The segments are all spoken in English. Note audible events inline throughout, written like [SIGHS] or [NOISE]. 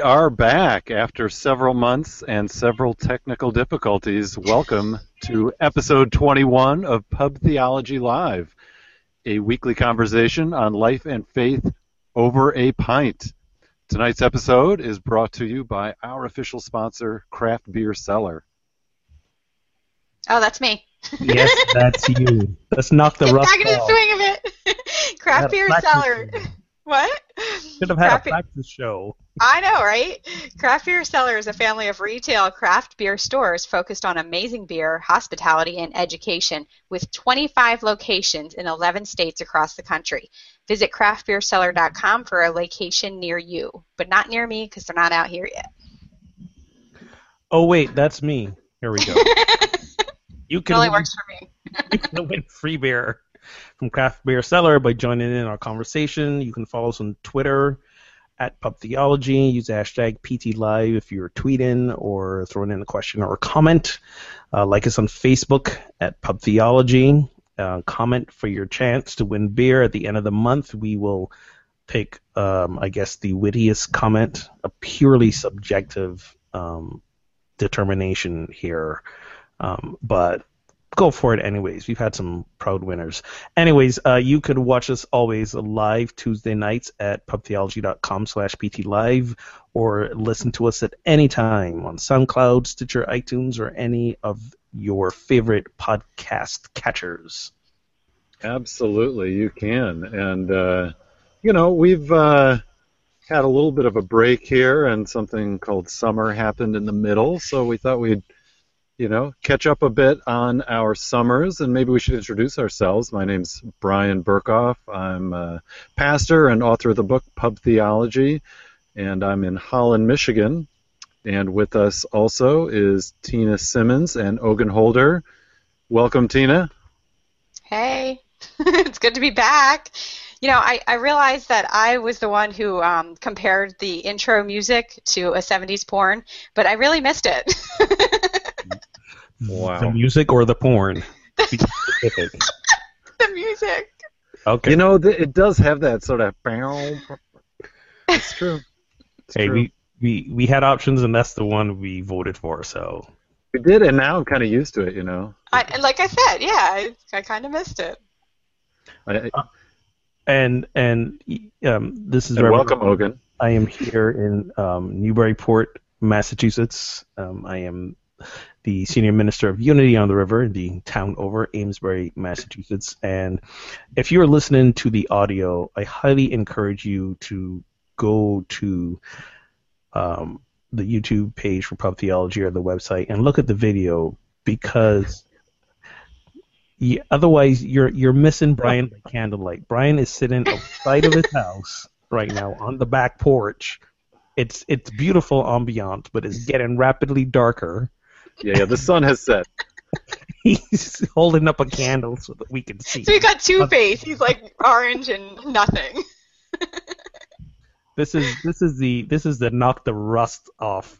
And we are back after several months and several technical difficulties. Welcome to episode 21 of Pub Theology Live, a weekly conversation on life and faith over a pint. Tonight's episode is brought to you by our official sponsor, Craft Beer Cellar. Oh, that's me. Yes, that's you. Let's knock the Get [LAUGHS] rust back into the swing of it. [LAUGHS] Craft beer practice cellar. [LAUGHS] What? Should have had Craft a practice show. I know, right? Craft Beer Cellar is a family of retail craft beer stores focused on amazing beer, hospitality, and education with 25 locations in 11 states across the country. Visit craftbeercellar.com for a location near you, but not near me because they're not out here yet. Oh wait, that's me. Here we go. [LAUGHS] You It can only win, works for me. you can win free beer from Craft Beer Cellar by joining in our conversation. You can follow us on Twitter at Pub Theology. Use hashtag PTLive if you're tweeting or throwing in a question or a comment. Uh, like us on Facebook at Pub Theology. Uh, comment for your chance to win beer at the end of the month. We will pick, um, I guess, the wittiest comment, a purely subjective um, determination here. Um, but go for it anyways. We've had some proud winners. Anyways, uh, you could watch us always live Tuesday nights at pubtheology.com slash ptlive or listen to us at any time on SoundCloud, Stitcher, iTunes, or any of your favorite podcast catchers. Absolutely, you can. And, uh, you know, we've uh, had a little bit of a break here, and something called summer happened in the middle, so we thought we'd, you know, catch up a bit on our summers, and maybe we should introduce ourselves. My name's Brian Berghoef. I'm a pastor and author of the book Pub Theology, and I'm in Holland, Michigan. And with us also is Tina Simmons and Ogun Holder. Welcome, Tina. Hey, [LAUGHS] it's good to be back. You know, I, I realized that I was the one who um, compared the intro music to a 70s porn, but I really missed it. [LAUGHS] Wow. The music or the porn? [LAUGHS] Be specific. the music. Okay. You know, th- it does have that sort of. It's true. It's hey, true. we, we, we had options, and that's the one we voted for, so. We did, and now I'm kind of used to it. You know. I, and like I said, yeah, I, I kind of missed it. I, I, And and um, this is and Reverend- welcome, Ogun. I am here in um, Newburyport, Massachusetts. Um, I am the senior minister of Unity on the River, in the town over Amesbury, Massachusetts. And if you are listening to the audio, I highly encourage you to go to um, the YouTube page for Pub Theology or the website and look at the video because. Otherwise, you're you're missing Brian by candlelight. Brian is sitting outside of his house right now on the back porch. It's it's beautiful ambiance, but it's getting rapidly darker. Yeah, yeah. The sun has set. [LAUGHS] He's holding up a candle so that we can see. So we got Two Face. He's like orange and nothing. This is this is the this is the knock the rust off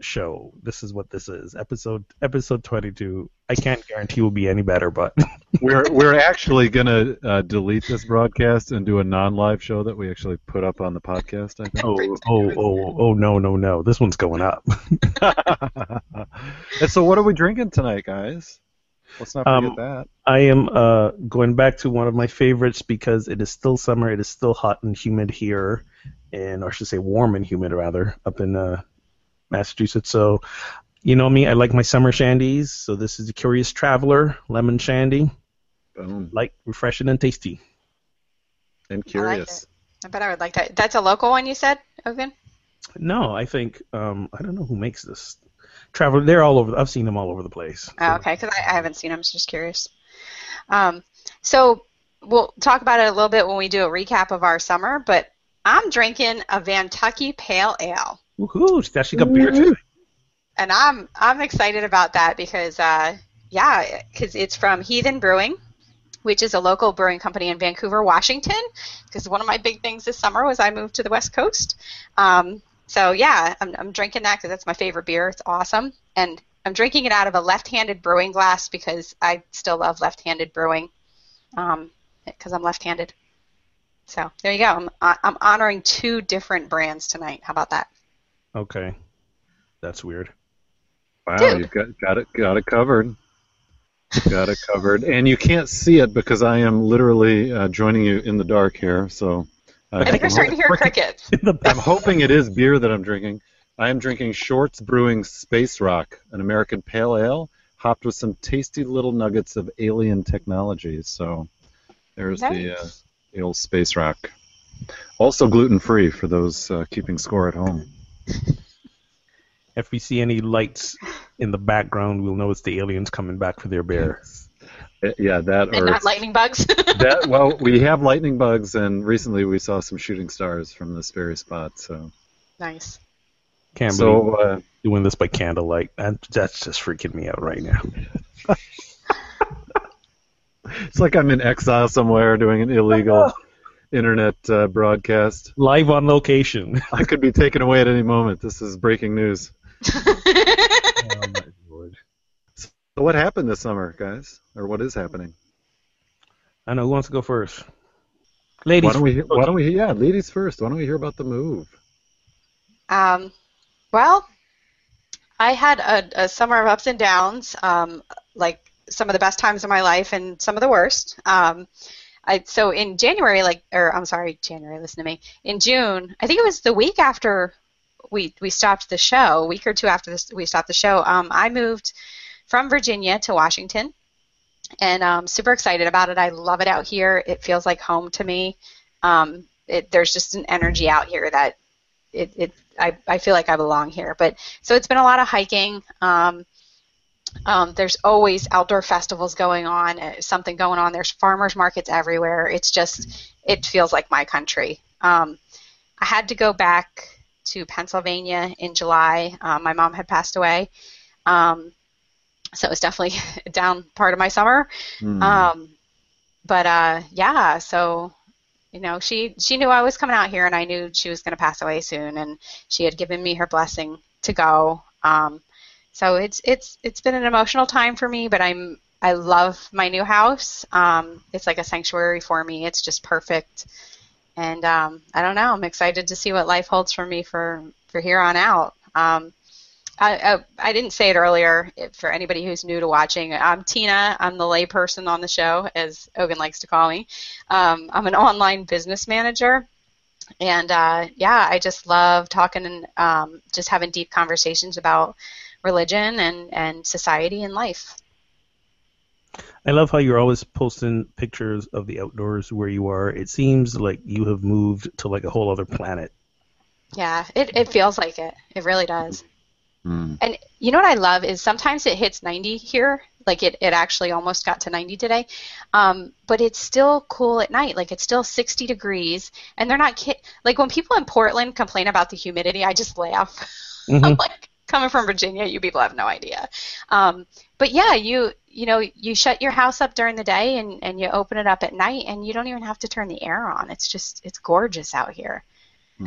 show. This is what this is. Episode episode twenty two. I can't guarantee will be any better, but [LAUGHS] We're we're actually gonna uh, delete this broadcast and do a non-live show that we actually put up on the podcast. I think. oh oh oh oh no no no. This one's going up. [LAUGHS] and so, what are we drinking tonight, guys? Let's not forget Um, that. I am uh, going back to one of my favorites because it is still summer. It is still hot and humid here, and or I should say warm and humid rather, up in uh, Massachusetts. So, you know me, I like my summer shandies. So this is the Curious Traveler lemon shandy, Boom. light, refreshing, and tasty. I'm curious. I bet I would like that. That's a local one, you said, Ogun? No, I think um, I don't know who makes this. Traveler, they're all over. I've seen them all over the place. Oh, okay, because I, I haven't seen them, so just curious. Um, so we'll talk about it a little bit when we do a recap of our summer, but I'm drinking a Vantucky Pale Ale. Woohoo! She actually got beer tonight. and I'm I'm excited about that because uh, yeah, because it's from Heathen Brewing, which is a local brewing company in Vancouver, Washington. Because one of my big things this summer was I moved to the West Coast. Um, so yeah, I'm, I'm drinking that because that's my favorite beer. It's awesome, and I'm drinking it out of a left-handed brewing glass because I still love left-handed brewing, because I'm left-handed. So there you go. I'm, I'm honoring two different brands tonight. How about that? Okay, that's weird. Wow, Dude. you've got got it got it covered. got it covered, and you can't see it because I am literally uh, joining you in the dark here. So uh, I think we're I'm starting to hear hoping- crickets. [LAUGHS] In I'm hoping it is beer that I'm drinking. I am drinking Shorts Brewing Space Rock, an American pale ale, hopped with some tasty little nuggets of alien technology. So there's the, uh, Nice. the old Space Rock. Also gluten free for those uh, keeping score at home. If we see any lights in the background, we'll know it's the aliens coming back for their bear. Yeah, that And or not lightning bugs. [LAUGHS] that. Well, we [LAUGHS] have lightning bugs, and recently we saw some shooting stars from this very spot. So, nice. Can't believe so uh, doing this by candlelight. That, that's just freaking me out right now. [LAUGHS] it's like I'm in exile somewhere doing an illegal internet uh, broadcast. Live on location. [LAUGHS] I could be taken away at any moment. This is breaking news. [LAUGHS] oh my lord. So what happened this summer, guys? Or what is happening? I know who wants to go first. Ladies, Why don't we? Why don't we? Yeah, ladies first. Why don't we hear about the move? Um, well, I had a, a summer of ups and downs, um, like some of the best times of my life and some of the worst. Um, I, so in January, like, or I'm sorry, January, listen to me. In June, I think it was the week after we we stopped the show, a week or two after this, we stopped the show. Um, I moved from Virginia to Washington, and I'm super excited about it. I love it out here. It feels like home to me. Um, it, there's just an energy out here that it, it I, I feel like I belong here. But so it's been a lot of hiking. Um, um, there's always outdoor festivals going on, uh, something going on. There's farmers markets everywhere. It's just it feels like my country. Um, I had to go back to Pennsylvania in July. Uh, my mom had passed away, um, so it was definitely a [LAUGHS] down part of my summer. Um, but uh, yeah, so you know, she she knew I was coming out here, and I knew she was going to pass away soon, and she had given me her blessing to go. Um, so it's it's it's been an emotional time for me, but I'm I love my new house. Um, it's like a sanctuary for me. It's just perfect, and um, I don't know. I'm excited to see what life holds for me for for here on out. Um, I, I, I didn't say it earlier for anybody who's new to watching. I'm Tina. I'm the layperson on the show, as Ogun likes to call me. Um, I'm an online business manager. And uh, yeah, I just love talking and um, just having deep conversations about religion and, and society and life. I love how you're always posting pictures of the outdoors where you are. It seems like you have moved to like a whole other planet. Yeah, it, it feels like it. It really does. Hmm. And you know what I love is sometimes it hits 90 here. Like it, it actually almost got to 90 today. Um, but it's still cool at night. Like it's still 60 degrees. And they're not ki- like when people in Portland complain about the humidity, I just laugh. [LAUGHS] I'm Mhm. like, coming from Virginia, you people have no idea. Um, but yeah, you you know you shut your house up during the day and, and you open it up at night, and you don't even have to turn the air on. It's just it's gorgeous out here.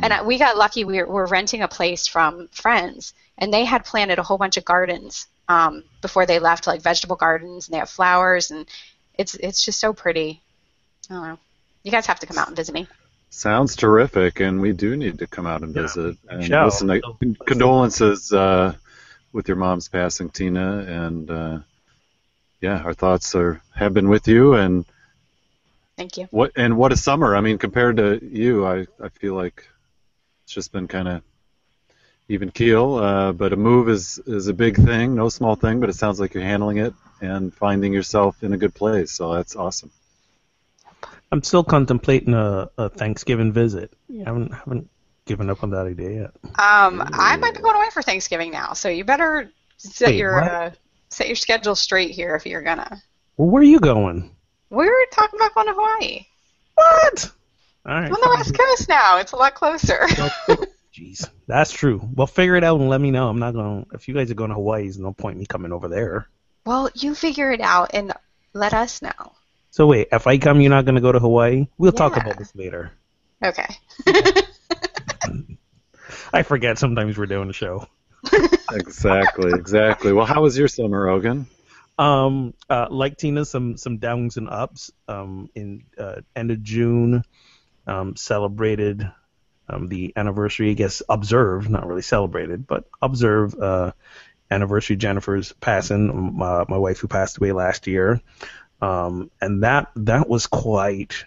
And I, we got lucky. We were, we're renting a place from friends, and they had planted a whole bunch of gardens um, before they left, like vegetable gardens, and they have flowers, and it's it's just so pretty. I don't know. You guys have to come out and visit me. Sounds terrific, and we do need to come out and Yeah. visit. And Shall. listen, to, condolences uh, with your mom's passing, Tina, and uh, yeah, our thoughts are have been with you. And Thank you. what and what a summer! I mean, compared to you, I I feel like it's just been kind of even keel. Uh, but a move is is a big thing, no small thing. But it sounds like you're handling it and finding yourself in a good place. So that's awesome. I'm still contemplating a, a Thanksgiving visit. I haven't haven't given up on that idea yet. Um, I might be going away for Thanksgiving now, so you better set Wait, your uh, set your schedule straight here if you're gonna. Well, where are you going? We were talking about going to Hawaii. What? All right. I'm on the West Coast now. It's a lot closer. [LAUGHS] Jeez, that's true. Well, figure it out and let me know. I'm not going. If you guys are going to Hawaii, there's no point in me coming over there. well, you figure it out and let us know. So wait, if I come, you're not going to go to Hawaii? We'll talk about this later. Okay. [LAUGHS] I forget sometimes we're doing a show. [LAUGHS] Exactly, exactly. Well, how was your summer, Ogun? Um, uh, like Tina, some some downs and ups. Um, in uh, end of June, um, celebrated um, the anniversary. I guess observed, not really celebrated, but observe uh, anniversary Jennifer's passing, my, my wife who passed away last year, um, and that that was quite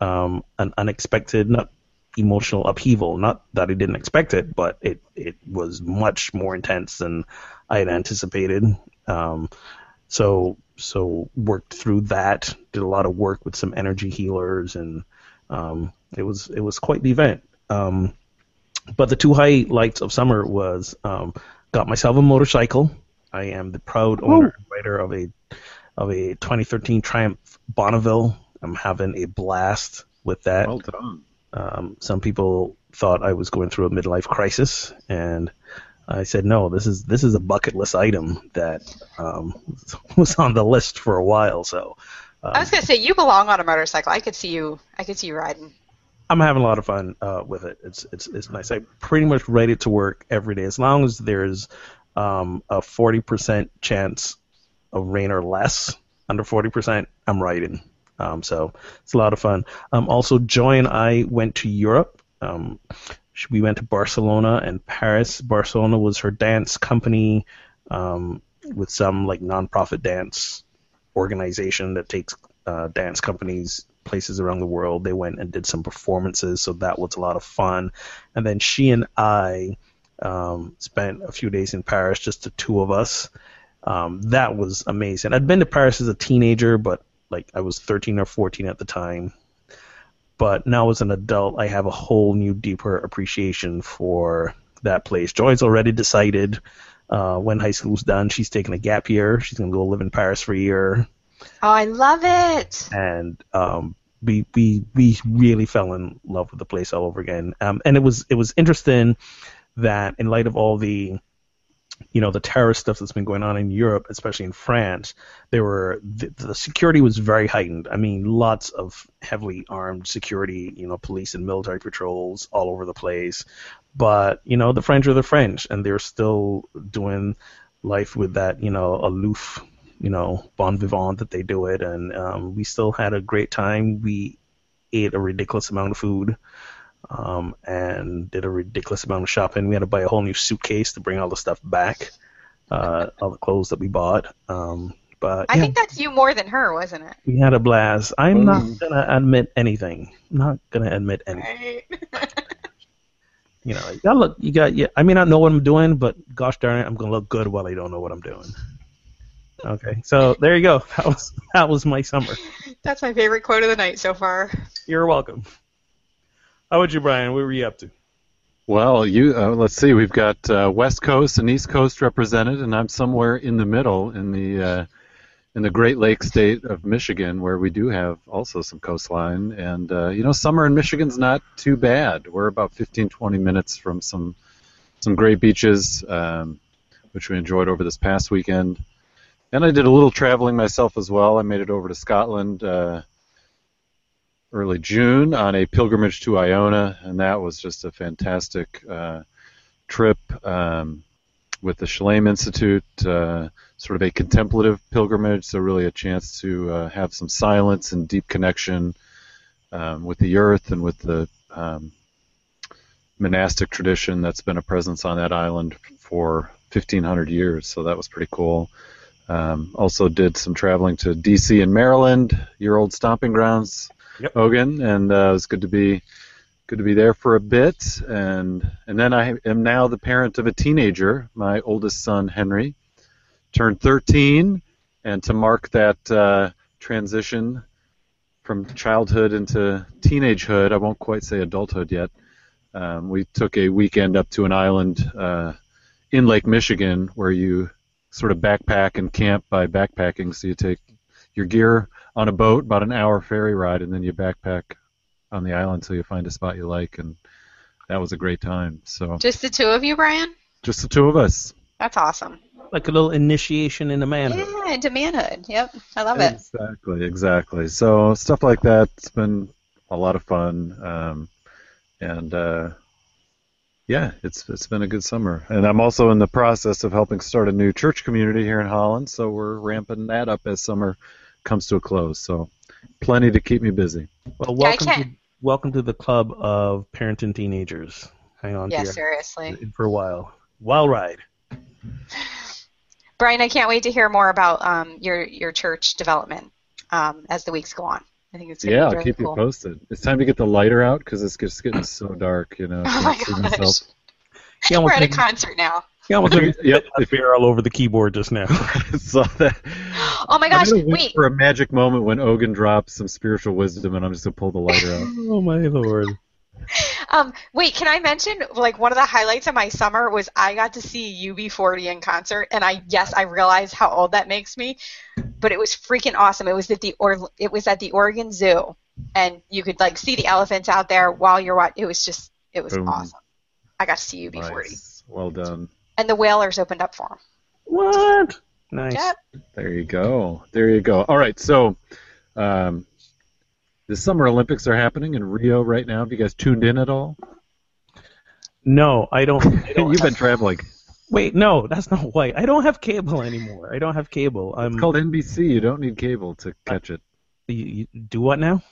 um, an unexpected, not emotional upheaval. Not that I didn't expect it, but it it was much more intense than I had anticipated. Um, so so worked through that. Did a lot of work with some energy healers, and um, it was it was quite the event. Um, but the two highlights of summer was um, got myself a motorcycle. I am the proud owner and writer of a of a 2013 Triumph Bonneville. I'm having a blast with that. Well done. Um, some people thought I was going through a midlife crisis, and I said no. This is this is a bucket list item that um, [LAUGHS] was on the list for a while. So um, I was gonna say you belong on a motorcycle. I could see you. I could see you riding. I'm having a lot of fun uh, with it. It's it's it's nice. I pretty much ride it to work every day as long as there's um, a 40% chance of rain or less. Under 40%, I'm riding. Um, so it's a lot of fun. Um, also, Joy and I went to Europe. Um, we went to Barcelona and Paris. Barcelona was her dance company um, with some like nonprofit dance organization that takes uh, dance companies places around the world. They went and did some performances, so that was a lot of fun. And then she and I um, spent a few days in Paris, just the two of us. Um, that was amazing. I'd been to Paris as a teenager, but like I was 13 or 14 at the time. But now as an adult, I have a whole new, deeper appreciation for that place. Joy's already decided uh, when high school's done, she's taking a gap year. She's gonna go live in Paris for a year. Oh, I love it. And um, we we we really fell in love with the place all over again. Um, and it was it was interesting that in light of all the you know the terrorist stuff that's been going on in Europe, especially in France, there were the, the, security was very heightened. I mean, lots of heavily armed security, you know, police and military patrols all over the place. But you know, the French are the French, and they're still doing life with that, you know, aloof, you know, bon vivant that they do it. And um, we still had a great time. We ate a ridiculous amount of food um, and did a ridiculous amount of shopping. We had to buy a whole new suitcase to bring all the stuff back, uh, all the clothes that we bought. Um, but I yeah, think that's you more than her, wasn't it? we had a blast. I'm not Mm. gonna admit anything. not gonna admit anything. Right. You know, you gotta look. You got. Yeah, I may not know what I'm doing, but gosh darn it, I'm gonna look good while I don't know what I'm doing. Okay, so there you go. That was that was my summer. [LAUGHS] that's my favorite quote of the night so far. You're welcome. How about you, Brian? What were you up to? Well, you uh, let's see. We've got uh, West Coast and East Coast represented, and I'm somewhere in the middle in the uh, in the Great Lakes state of Michigan, where we do have also some coastline. And uh, you know, summer in Michigan's not too bad. We're about 15, 20 minutes from some some great beaches, um, which we enjoyed over this past weekend. And I did a little traveling myself as well. I made it over to Scotland. Early June on a pilgrimage to Iona, and that was just a fantastic uh, trip um, with the Shalem Institute, uh, sort of a contemplative pilgrimage, so really a chance to uh, have some silence and deep connection um, with the earth and with the um, monastic tradition that's been a presence on that island for 1500 years, so that was pretty cool. Um, also did some traveling to D.C. and Maryland, your old stomping grounds, Yep. Ogun, and uh, it was good to be good to be there for a bit. And and then I am now the parent of a teenager. My oldest son Henry turned 13, and to mark that uh, transition from childhood into teenagehood, I won't quite say adulthood yet. Um, we took a weekend up to an island uh, in Lake Michigan where you sort of backpack and camp by backpacking. So you take your gear on a boat, about an hour ferry ride, and then you backpack on the island until you find a spot you like, and that was a great time. So Just the two of you, Brian? just the two of us. That's awesome. Like a little initiation into manhood. Yeah, into manhood. Yep. I love it. Exactly, exactly. So stuff like that's been a lot of fun, um, and uh, yeah, it's it's been a good summer. And I'm also in the process of helping start a new church community here in Holland, so we're ramping that up as summer comes to a close. So plenty to keep me busy. Well, Yeah, welcome to welcome to the club of parenting teenagers. Hang on Yeah, to seriously. for a while. Wild ride. Brian, I can't wait to hear more about um, your your church development um, as the weeks go on. I think it's gonna Yeah, be I'll keep cool. you posted. It's time to get the lighter out because it's just getting so dark. You know. [LAUGHS] Oh my can't myself. gosh. He We're at a concert now. he almost made Yep. a beer all over the keyboard just now. [LAUGHS] so that. Oh my gosh, I'm wait wait. for a magic moment when Ogun drops some spiritual wisdom, and I'm just gonna pull the lighter out. [LAUGHS] oh my lord. [LAUGHS] Um, wait, can I mention like one of the highlights of my summer was I got to see UB40 in concert, and I yes I realize how old that makes me, but it was freaking awesome. It was at the or it was at the Oregon Zoo, and you could like see the elephants out there while you're watching. It was just it was Boom. awesome. I got to see UB40, Nice. Well done. and the Wailers opened up for him. What? Nice. Yep. There you go. There you go. All right. So, um, the Summer Olympics are happening in Rio right now. Have you guys tuned in at all? No, I don't. I [LAUGHS] don't You've been traveling. Wait, no, that's not why. I don't have cable anymore. I don't have cable. I'm It's called NBC. You don't need cable to catch it. you, you do what now?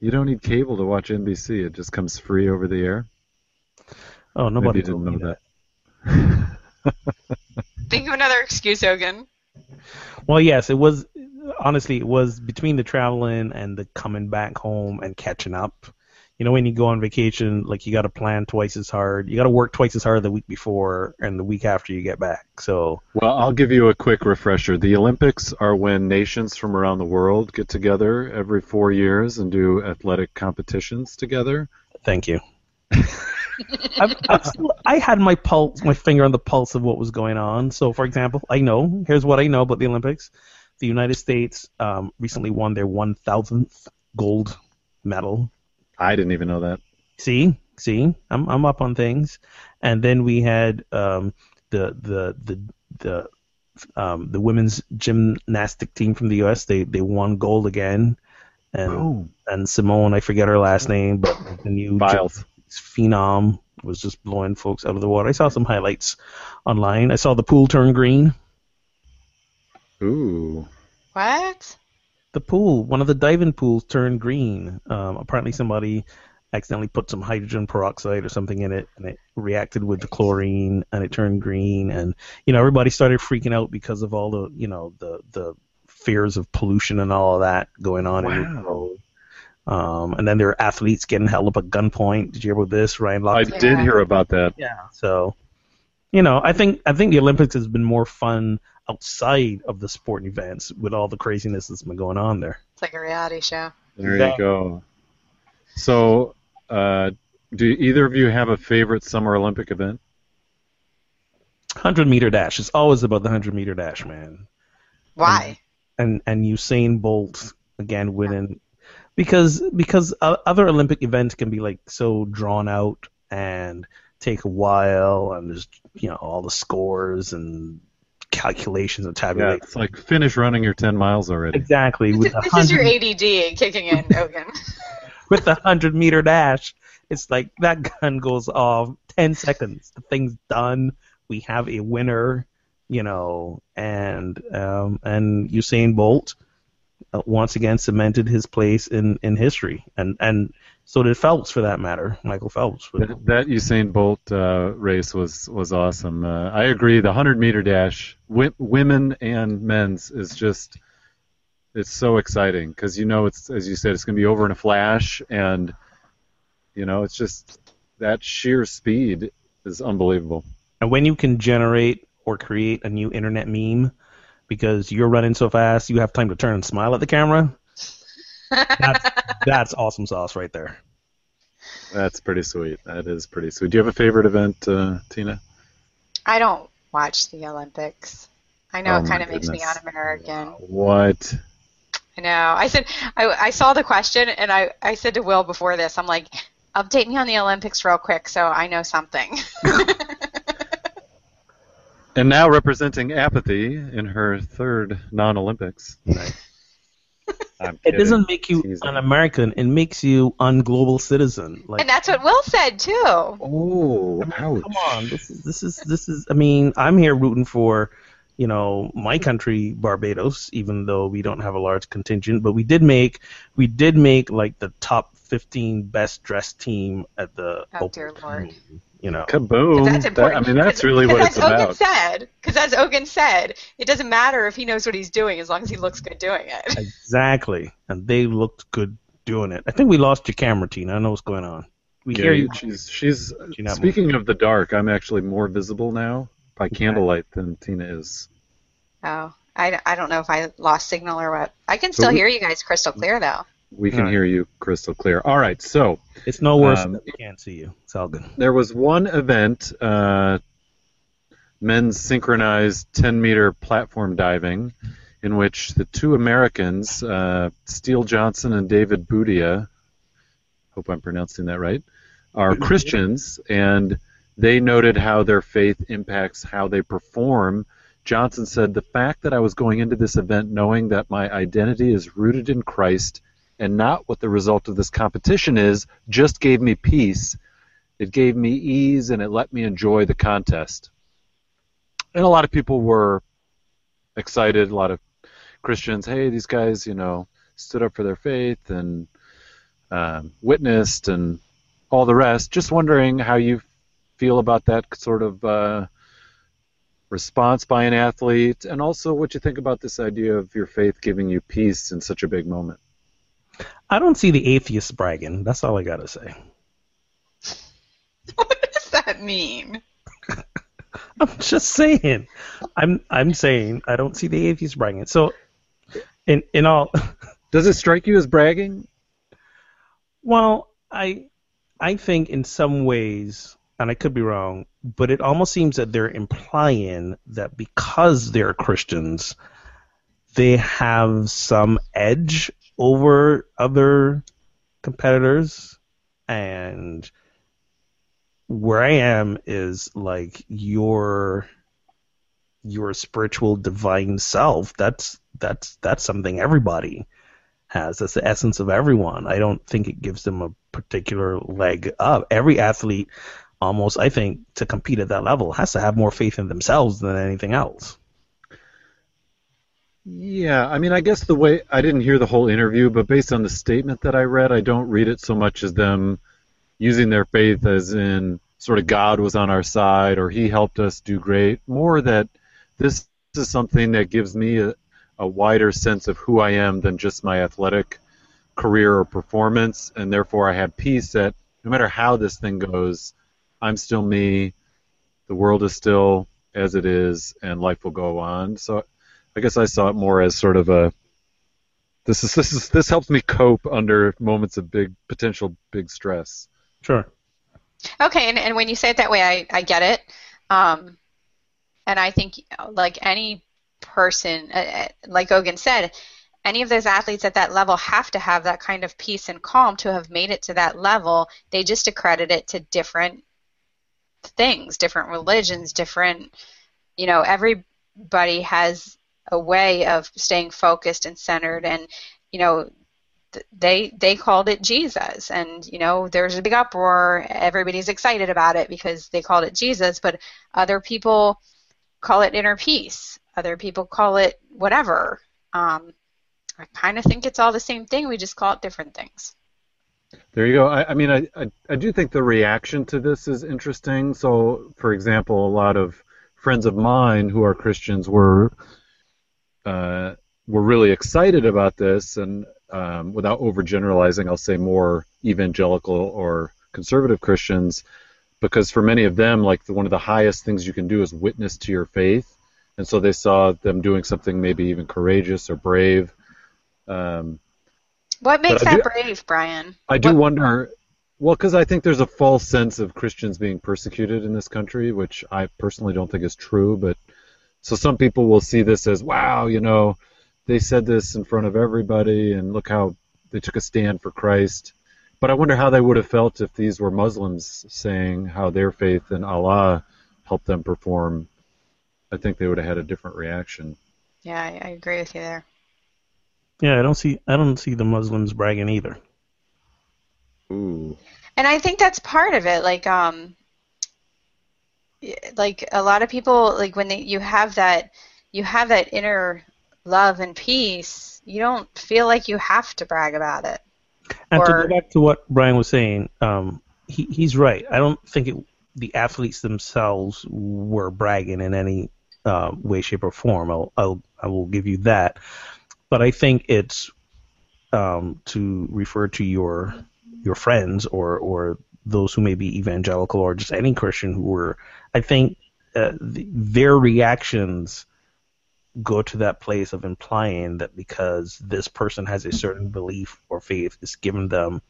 You don't need cable to watch NBC. It just comes free over the air. Oh, Maybe nobody you didn't told me know that. [LAUGHS] [LAUGHS] Think of another excuse, Ogun. Well, yes, it was. Honestly, it was between the traveling and the coming back home and catching up. You know, when you go on vacation, like you got to plan twice as hard. You got to work twice as hard the week before and the week after you get back. So, Well, I'll give you a quick refresher. The Olympics are when nations from around the world get together every four years and do athletic competitions together. thank you. [LAUGHS] I've, I've still, I had my pulse, my finger on the pulse of what was going on. So, for example, I know. Here's what I know about the Olympics: the United States um, recently won their 1,000th gold medal. I didn't even know that. See, see, I'm I'm up on things. And then we had um, the the the the um, the women's gymnastic team from the U.S. They they won gold again. And Oh, and Simone, I forget her last name, but the new Biles. Phenom was just blowing folks out of the water. I saw some highlights online. I saw the pool turn green. Ooh. What? The pool, one of the diving pools, turned green. Um, apparently, somebody accidentally put some hydrogen peroxide or something in it, and it reacted with the chlorine, and it turned green. And you know, everybody started freaking out because of all the, you know, the the fears of pollution and all of that going on in the Wow. world. Um, and then there are athletes getting held up at gunpoint. Did you hear about this? Ryan Lochte? I did hear about that. Yeah. So, you know, I think I think the Olympics has been more fun outside of the sporting events with all the craziness that's been going on there. It's like a reality show. There That- you go. So, uh, do either of you have a favorite Summer Olympic event? Hundred meter dash. It's always about the hundred meter dash, man. Why? And and Usain Bolt again winning because because other Olympic events can be like so drawn out and take a while and there's you know all the scores and calculations and Yeah, tabulations. it's like finish running your 10 miles already. Exactly. With the this is your 100 ADD kicking in, [LAUGHS] Ogun. with the hundred meter dash, it's like that gun goes off ten seconds. The thing's done. We have a winner, you know, and um, and Usain Bolt uh, once again cemented his place in, in history, and and so did Phelps for that matter, Michael Phelps. That, that Usain Bolt uh, race was was awesome. Uh, I agree. The 100 meter dash, wi- women and men's, is just it's so exciting because you know it's as you said it's going to be over in a flash, and you know it's just that sheer speed is unbelievable. And when you can generate or create a new internet meme because you're running so fast, you have time to turn and smile at the camera. That's [LAUGHS] that's awesome sauce right there. That's pretty sweet. That is pretty sweet. Do you have a favorite event, uh, Tina? I don't watch the Olympics. I know Oh it kind of makes me goodness. un-American. What? I know. I said I, I saw the question and I, I said to Will before this, I'm like, update me on the Olympics real quick so I know something. [LAUGHS] [LAUGHS] And now representing apathy in her third non-Olympics. [LAUGHS] I'm It doesn't make you Teasing. an American. It makes you un global citizen. Like, and that's what Will said too. Oh, ouch. come on, this is this is this is. I mean, I'm here rooting for, you know, my country, Barbados. Even though we don't have a large contingent, but we did make we did make like the top 15 best dressed team at the Oh, Open dear Lord. Team, You know, Kaboom! That's That- important. I mean, that's 'Cause- really what it's as Ogun about. said, because as Ogun said, it doesn't matter if he knows what he's doing as long as he looks good doing it. [LAUGHS] exactly. And they looked good doing it. I think we lost your camera, Tina. I know what's going on. We Yeah, hear you. she's she's She not speaking of the dark. I'm actually more visible now by Okay. candlelight than Tina is. Oh, I, I don't know if I lost signal or what. I can still we- hear you guys crystal clear though. We can Alright. hear you crystal clear. All right, so It's no worse Um, than we can't see you. It's all good. there was one event, uh, men's synchronized 10 meter platform diving, in which the two Americans, uh, Steele Johnson and David Boudia, hope I'm pronouncing that right, are [LAUGHS] Christians, and they noted how their faith impacts how they perform. Johnson said, The fact that I was going into this event knowing that my identity is rooted in Christ and not what the result of this competition is just gave me peace. It gave me ease and it let me enjoy the contest. And a lot of people were excited, a lot of Christians, hey, these guys, you know, stood up for their faith and um, witnessed and all the rest. Just wondering how you feel about that sort of uh, response by an athlete, and also what you think about this idea of your faith giving you peace in such a big moment. I don't see the atheists bragging. That's all I gotta say. [LAUGHS] what does that mean? [LAUGHS] I'm just saying. I'm I'm saying I don't see the atheists bragging. So, in in all, [LAUGHS] Does it strike you as bragging? well, I I think in some ways, and I could be wrong, but it almost seems that they're implying that because they're Christians, they have some edge over other competitors, and where I am is like your your spiritual divine self. That's that's that's something everybody has. That's the essence of everyone. I don't think it gives them a particular leg up. Every athlete almost I think to compete at that level has to have more faith in themselves than anything else. Yeah, I mean, I guess the way I didn't hear the whole interview, but based on the statement that I read, I don't read it so much as them using their faith as in sort of God was on our side or He helped us do great. More that this is something that gives me a, a wider sense of who I am than just my athletic career or performance, and therefore I have peace that no matter how this thing goes, I'm still me. The world is still as it is, and life will go on. So I guess I saw it more as sort of a this is this is this helps me cope under moments of big potential big stress. Sure. Okay, and, and when you say it that way, I, I get it. Um, and I think, like any person, uh, uh, like Ogun said, any of those athletes at that level have to have that kind of peace and calm to have made it to that level. They just accredit it to different things, different religions, different, you know, everybody has a way of staying focused and centered and, you know, they they called it Jesus. And you know there's a big uproar. Everybody's excited about it because they called it Jesus but other people call it inner peace. Other people call it whatever. Um, I kind of think it's all the same thing. We just call it different things. There you go. I, I mean, I, I I do think the reaction to this is interesting. So, for example, a lot of friends of mine who are Christians were uh, were really excited about this, and um, without overgeneralizing, I'll say more evangelical or conservative Christians, because for many of them, like the, one of the highest things you can do is witness to your faith, and so they saw them doing something maybe even courageous or brave. Um, what makes that do- brave Brian I do What- wonder. Well, because I think there's a false sense of Christians being persecuted in this country, which I personally don't think is true. But so some people will see this as, wow, you know, they said this in front of everybody, and look how they took a stand for Christ. But I wonder how they would have felt if these were Muslims saying how their faith in Allah helped them perform. I think they would have had a different reaction. yeah I, I agree with you there Yeah, I don't see I don't see the Muslims bragging either. Ooh. And I think that's part of it. Like, um, y- like a lot of people, like when they, you have that, you have that inner love and peace. You don't feel like you have to brag about it. And or, to go back to what Brian was saying, um, he, he's right. I don't think it, the athletes themselves were bragging in any uh, way, shape, or form. I'll, I'll I will give you that. But I think it's um, to refer to your your friends or or those who may be evangelical or just any Christian who were. I think uh, the, their reactions go to that place of implying that because this person has a certain belief or faith, it's given them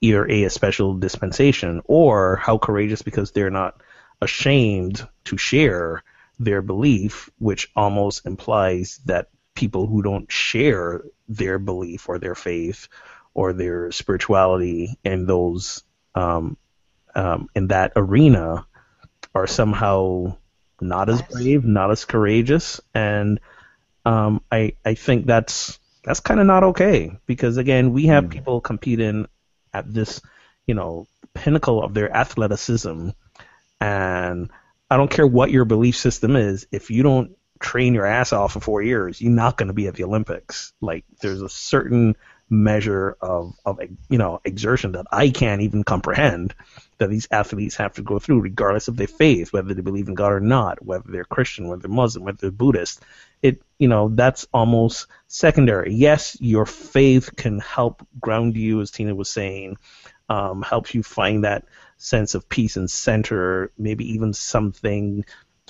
either a, a special dispensation or how courageous because they're not ashamed to share their belief, which almost implies that people who don't share their belief or their faith or their spirituality and those um, um, in that arena are somehow not as brave, not as courageous, and um, I I think that's that's kind of not okay because again we have mm. people competing at this you know pinnacle of their athleticism, and I don't care what your belief system is if you don't train your ass off for four years, you're not going to be at the Olympics. Like there's a certain measure of of you know exertion that I can't even comprehend that these athletes have to go through, regardless of their faith, whether they believe in God or not, whether they're Christian, whether they're Muslim, whether they're Buddhist. It you know that's almost secondary. Yes, your faith can help ground you, as Tina was saying, um, helps you find that sense of peace and center, maybe even something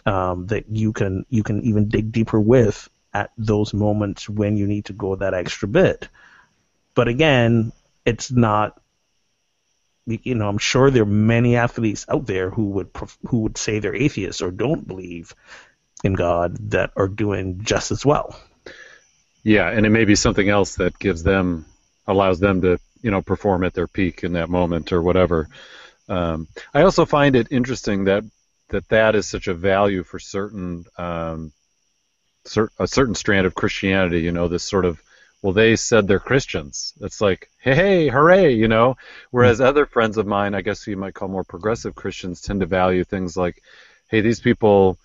um, that you can you can even dig deeper with at those moments when you need to go that extra bit. But again, it's not. You know, I'm sure there are many athletes out there who would who would say they're atheists or don't believe in God that are doing just as well. Yeah, and it may be something else that gives them allows them to you know perform at their peak in that moment or whatever. Um, I also find it interesting that that that is such a value for certain um, cer- a certain strand of Christianity. You know, this sort of well, they said they're Christians. It's like, hey, hey, hooray, you know. Whereas mm-hmm. other friends of mine, I guess you might call more progressive Christians, tend to value things like, hey, these people,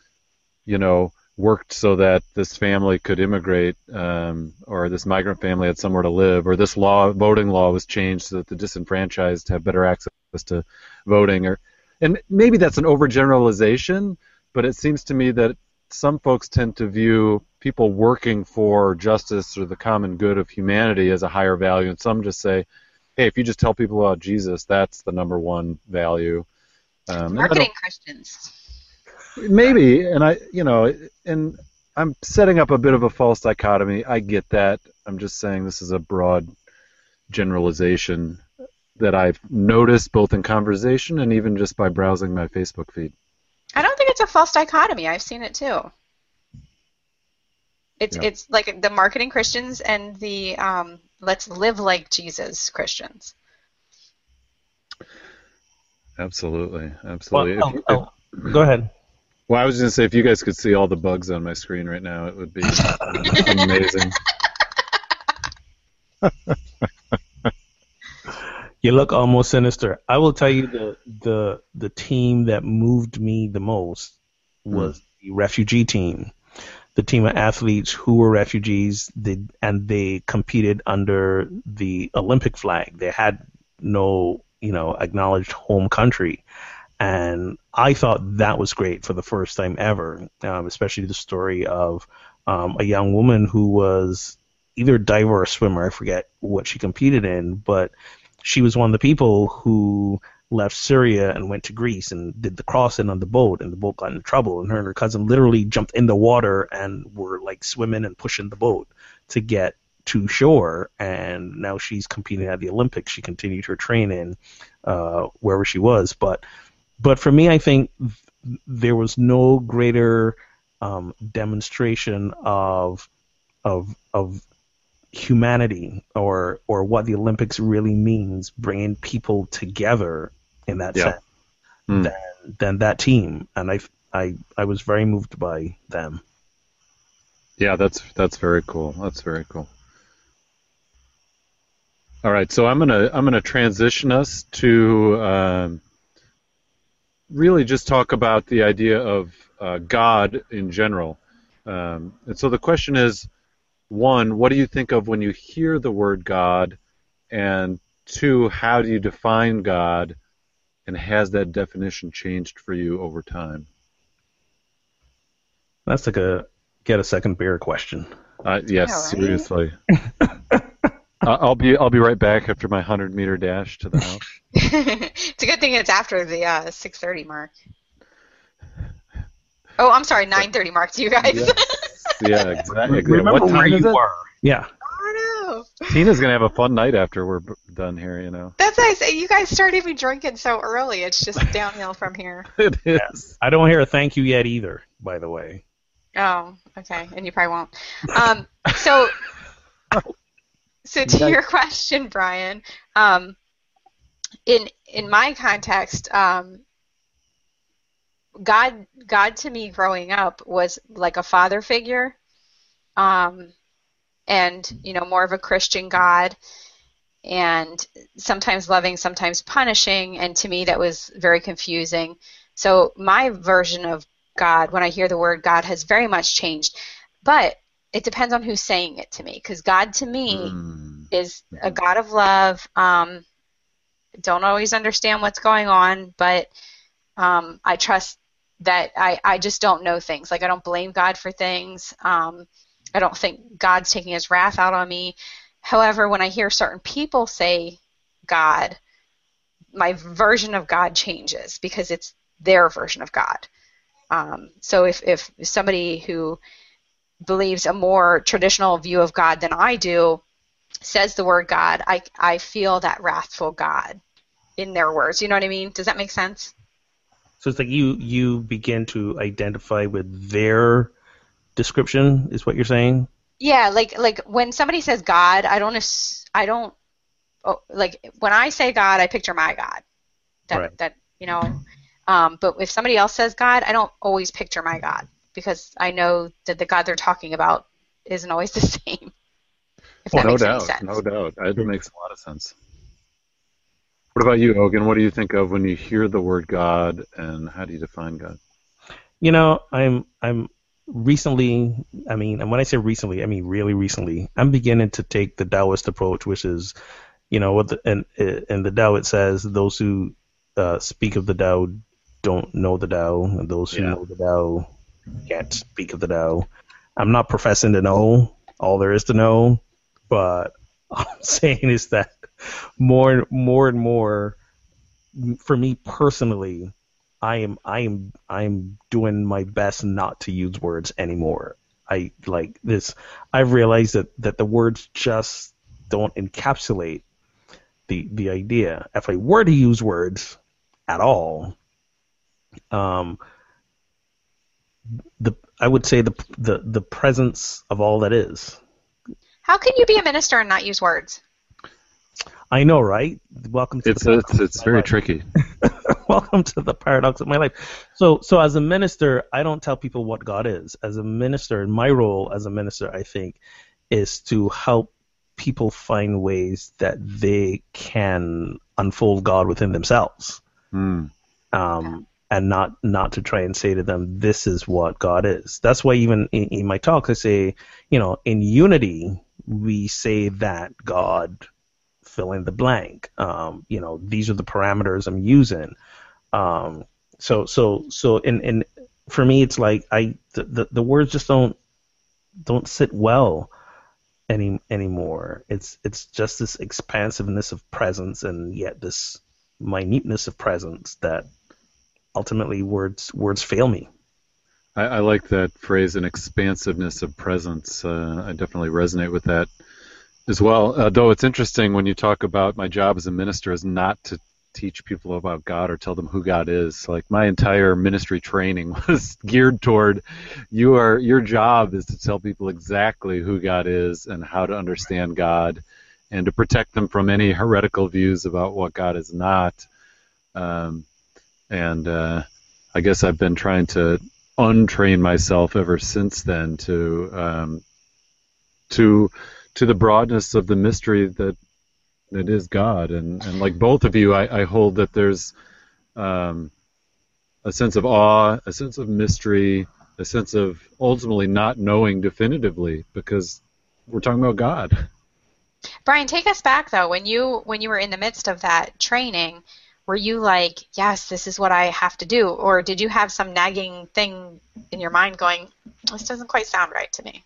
you know, worked so that this family could immigrate, um, or this migrant family had somewhere to live, or this law, voting law, was changed so that the disenfranchised have better access to voting, or, and maybe that's an overgeneralization, but it seems to me that some folks tend to view people working for justice or the common good of humanity as a higher value, and some just say, "Hey, if you just tell people about Jesus, that's the number one value." Um, Marketing Christians. Maybe, and I, you know, and I'm setting up a bit of a false dichotomy. I get that. I'm just saying this is a broad generalization that I've noticed both in conversation and even just by browsing my Facebook feed. I don't think it's a false dichotomy. I've seen it too. It's yeah. it's like the marketing Christians and the um, let's live like Jesus Christians. Absolutely, absolutely. Well, oh, oh, oh, go ahead. Well, I was going to say if you guys could see all the bugs on my screen right now, it would be amazing. [LAUGHS] You look almost sinister. I will tell you the the the team that moved me the most was mm. the refugee team. The team of athletes who were refugees, they, and they competed under the Olympic flag. They had no, you know, acknowledged home country, and I thought that was great for the first time ever. Um, especially the story of um, a young woman who was either a diver or a swimmer. I forget what she competed in, but she was one of the people who left Syria and went to Greece and did the crossing on the boat, and the boat got into trouble, and her and her cousin literally jumped in the water and were like swimming and pushing the boat to get to shore. And now she's competing at the Olympics. She continued her training uh, wherever she was, but but for me, I think there was no greater um, demonstration of of of humanity or or what the Olympics really means, bringing people together in that yeah. sense, mm. than than that team. And I I I was very moved by them. Yeah, that's that's very cool. That's very cool. All right, so I'm gonna I'm gonna transition us to um, really just talk about the idea of uh, God in general. Um, and so the question is, one, what do you think of when you hear the word God? and two, how do you define God, and has that definition changed for you over time? That's like a get a second beer question. Uh, yes, Yeah, right? seriously. [LAUGHS] I- I'll be I'll be right back after my hundred meter dash to the house. [LAUGHS] it's a good thing it's after the uh, 6:30 mark. Oh, I'm sorry, 9:30 mark to you guys. yeah, exactly. Remember what where time is you it? were. Yeah. Tina's gonna have a fun night after we're done here. You know, that's nice. You guys started me drinking so early. It's just downhill from here. [LAUGHS] it is. I don't hear a thank you yet either, by the way. Oh, okay, and you probably won't. Um, so, so to your question, Brian, um, in in my context, um, God God to me growing up was like a father figure, um, and you know more of a Christian God, and sometimes loving, sometimes punishing, and to me that was very confusing. So my version of God, when I hear the word God, has very much changed, but it depends on who's saying it to me, because God to me Mm. is a God of love. Um, don't always understand what's going on, but um, I trust that I, I just don't know things. Like I don't blame God for things. Um, I don't think God's taking his wrath out on me. However, when I hear certain people say God, my version of God changes because it's their version of God. Um, so if, if somebody who believes a more traditional view of God than I do says the word God, I, I feel that wrathful God in their words. You know what I mean? Does that make sense? So it's like you you begin to identify with their description, is what you're saying? Yeah, like like when somebody says God, I don't ass- I don't oh, like when I say God, I picture my God. That Right. that you know. Um, but if somebody else says God, I don't always picture my God because I know that the God they're talking about isn't always [LAUGHS] the same. If that no makes doubt, sense. no doubt. It makes a lot of sense. What about you, Ogun? What do you think of when you hear the word God, and how do you define God? You know, I'm I'm recently. I mean, and when I say recently, I mean really recently. I'm beginning to take the Taoist approach, which is, you know, what the, and in the Tao it says those who uh, speak of the Tao don't know the Tao, and those who Yeah. know the Tao can't speak of the Tao. I'm not professing to know all there is to know, but [LAUGHS] all I'm saying is that more, and more and more, for me personally, I am, I am, I am doing my best not to use words anymore. I like this. I've realized that that the words just don't encapsulate the the idea. If I were to use words at all, um, the I would say the the the presence of all that is. How can you be a minister and not use words? I know, right? Welcome to It's the it's, it's very tricky. [LAUGHS] [LAUGHS] welcome to the paradox of my life. So, so as a minister, I don't tell people what God is. As a minister, my role as a minister, I think, is to help people find ways that they can unfold God within themselves, Hmm. um, and not not to try and say to them, "This is what God is." That's why even in, in my talks, I say, you know, in unity, we say that God fill in the blank. Um, you know, these are the parameters I'm using. Um, so so so in in for me, it's like I the, the the words just don't don't sit well any anymore. It's it's just this expansiveness of presence and yet this minuteness of presence that ultimately words words fail me. I, I like that phrase, an expansiveness of presence. Uh, I definitely resonate with that as well. Uh, though it's interesting when you talk about my job as a minister is not to teach people about God or tell them who God is. Like my entire ministry training [LAUGHS] was geared toward you are your job is to tell people exactly who God is and how to understand God and to protect them from any heretical views about what God is not. Um, and uh, I guess I've been trying to untrain myself ever since then to um, to to the broadness of the mystery that that is God, and and like both of you, I, I hold that there's um, a sense of awe, a sense of mystery, a sense of ultimately not knowing definitively because we're talking about God. Brian, take us back though. When you when you were in the midst of that training, were you like, "Yes, this is what I have to do," or did you have some nagging thing in your mind going, "This doesn't quite sound right to me"?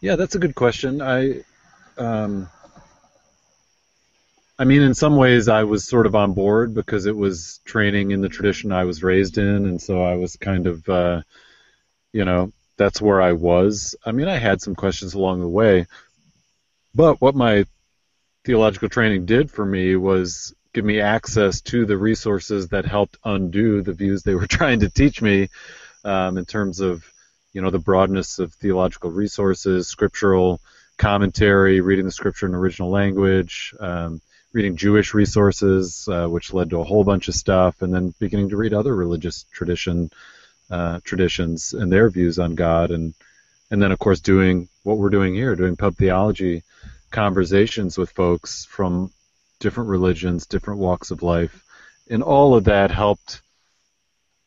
Yeah, that's a good question. I, um, I mean, in some ways, I was sort of on board because it was training in the tradition I was raised in, and so I was kind of, uh, you know, that's where I was. I mean, I had some questions along the way, but what my theological training did for me was give me access to the resources that helped undo the views they were [LAUGHS] trying to teach me um, in terms of, you know, the broadness of theological resources, scriptural commentary, reading the scripture in original language. Um, reading Jewish resources, uh, which led to a whole bunch of stuff, and then beginning to read other religious tradition uh, traditions and their views on God, and and then of course doing what we're doing here, doing pub theology conversations with folks from different religions, different walks of life, and all of that helped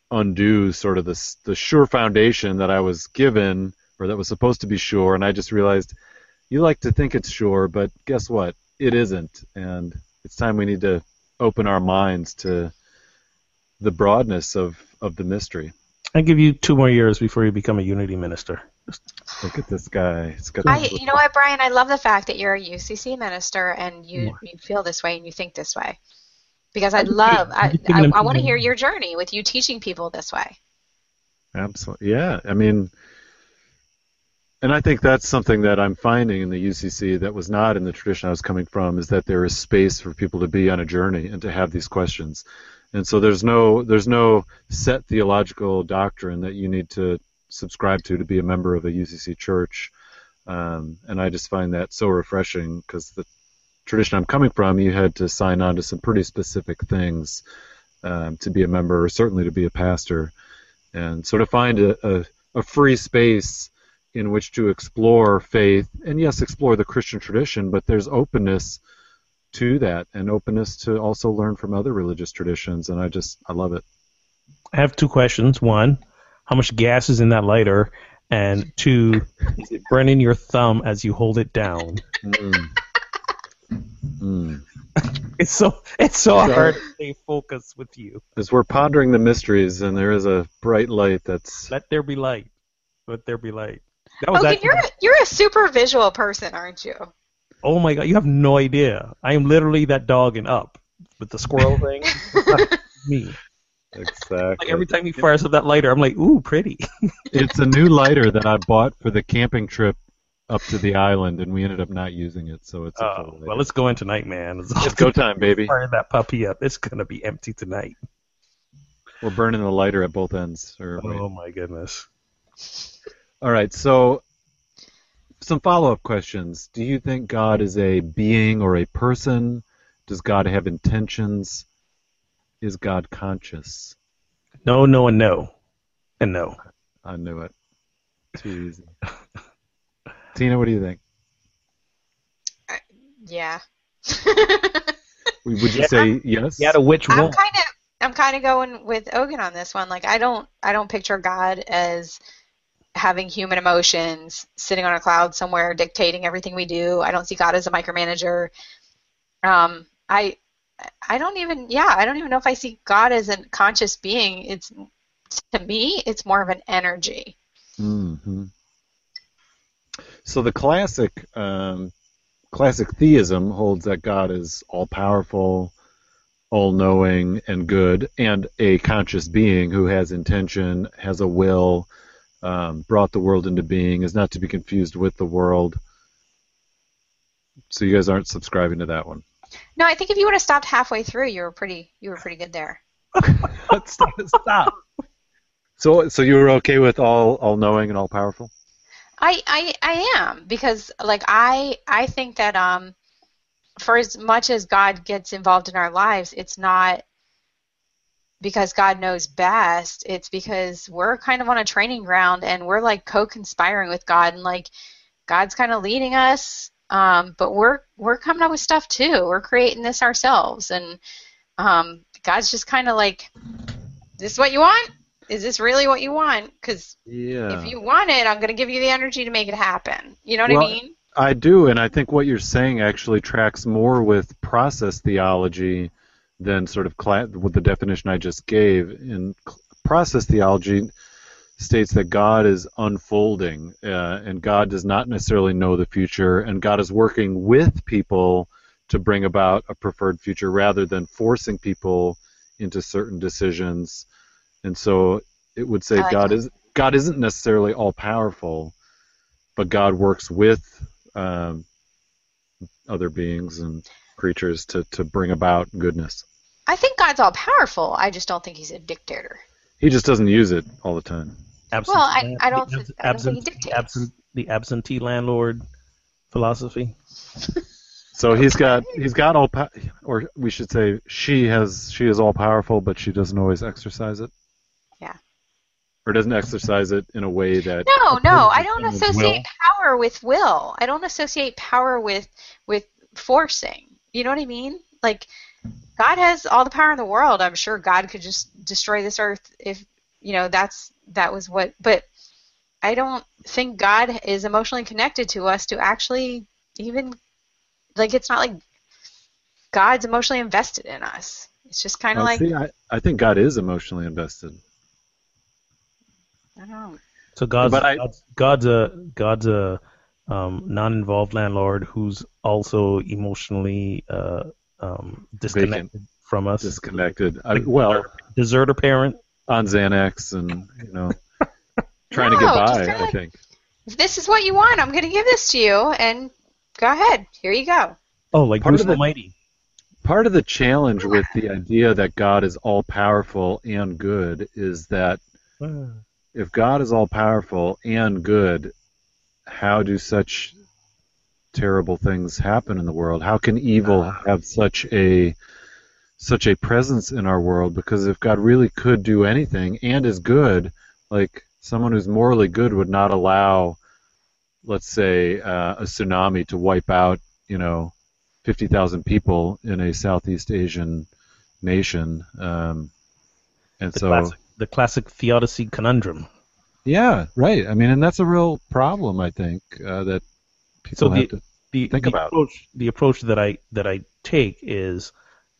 undo sort of the the sure foundation that I was given or that was supposed to be sure, and I just realized you like to think it's sure, but guess what? It isn't, and it's time we need to open our minds to the broadness of, of the mystery. I give you two more years before you become a Unity minister. Look at this guy. I, you know what, Brian? I love the fact that you're a UCC minister and you, you feel this way and you think this way. Because I'd love, I, I, I want to hear your journey with you teaching people this way. Absolutely. Yeah. I mean, and I think that's something that I'm finding in the UCC that was not in the tradition I was coming from is that there is space for people to be on a journey and to have these questions. And so there's no there's no set theological doctrine that you need to subscribe to to be a member of a UCC church. Um, and I just find that so refreshing because the tradition I'm coming from, you had to sign on to some pretty specific things um, to be a member, or certainly to be a pastor. And so to find a, a, a free space in which to explore faith and yes explore the christian tradition but there's openness to that and openness to also learn from other religious traditions and i just i love it. I have two questions. One how much gas is in that lighter? And two is it burning your thumb as you hold it down. Mm. Mm. [LAUGHS] it's so it's so hard to stay focused with you. As we're pondering the mysteries and there is a bright light that's let there be light. Let there be light that was okay, you're a, you're a super visual person, aren't you? Oh my god, you have no idea. I am literally that dog in Up with the squirrel [LAUGHS] thing. me. Exactly. Like every time he fires up that lighter, I'm like, ooh, pretty. [LAUGHS] it's a new lighter that I bought for the camping trip up to the island, and we ended up not using it, so it's. Oh, well, let's go in tonight, man. It's, it's go time, baby. Fire that puppy up. It's gonna be empty tonight. We're burning the lighter at both ends. Or, oh my goodness. All right, so some follow up questions. Do you think God is a being or a person? Does God have intentions? Is God conscious? No, no, and no. And no. I knew it. Too easy. [LAUGHS] Tina, what do you think? Uh, yeah. [LAUGHS] Would you say yes? Yeah, to which one? I'm kind of I'm kind of going with Ogun on this one. Like I don't I don't picture God as having human emotions, sitting on a cloud somewhere, dictating everything we do. I don't see God as a micromanager. Um, I I don't even yeah I don't even know if I see God as a conscious being. It's to me it's more of an energy. Mm-hmm. So the classic um, classic theism holds that God is all powerful, all knowing, and good, and a conscious being who has intention, has a will, um, brought the world into being, is not to be confused with the world. So you guys aren't subscribing to that one. No, I think if you would have stopped halfway through, you were pretty you were pretty good there. [LAUGHS] stop, stop. So so you were okay with all all knowing and all powerful? I, I I am because like I I think that um for as much as God gets involved in our lives, it's not because God knows best. It's because we're kind of on a training ground and we're like co-conspiring with God and like God's kind of leading us, um, but we're we're coming up with stuff too. We're creating this ourselves, and um, God's just kind of like, "This is what you want? Is this really what you want? Because yeah. if you want it, I'm going to give you the energy to make it happen." You know what well, I mean? I do, and I think what you're saying actually tracks more with process theology than sort of cla- with the definition I just gave. In process theology, states that God is unfolding, uh, and God does not necessarily know the future, and God is working with people to bring about a preferred future rather than forcing people into certain decisions. And so it would say like God that. is God isn't necessarily all powerful, but God works with um, other beings and creatures to, to bring about goodness. I think God's all powerful. I just don't think he's a dictator. He just doesn't use it all the time. Absent, Well, I- I don't the think- I don't think he dictates. absent, the absentee landlord philosophy. [LAUGHS] So he's got he's got all pa- or we should say she has she is all powerful, but she doesn't always exercise it. Yeah. Or doesn't exercise it in a way that No, no, I don't someone's associate power with will. I don't associate power with with forcing. You know what I mean? Like God has all the power in the world. I'm sure God could just destroy this earth if you know that's that was what but I don't think God is emotionally connected to us to actually even like it's not like God's emotionally invested in us. It's just kind of like see, I, I think God is emotionally invested. I don't know. So God's But I- God's, God's a God's a um, non-involved landlord who's also emotionally uh, um, disconnected from us. Disconnected. I, well, Deserter parent. on Xanax and you know [LAUGHS] trying to get by. kinda I like- think. If this is what you want, I'm going to give this to you and go ahead. Here you go. Oh, like Part of Bruce the- Almighty. Part of the challenge with the idea that God is all powerful and good is that [SIGHS] if God is all powerful and good, how do such terrible things happen in the world? How can evil have such a such a presence in our world? Because if God really could do anything and is good, like someone who's morally good would not allow, let's say, uh, a tsunami to wipe out, you know, fifty thousand people in a Southeast Asian nation. Um, and The so. classic, the classic theodicy conundrum. Yeah, right. I mean, and that's a real problem, I think, uh, that people So have the- to. the, Think the about. approach the approach that I that I take is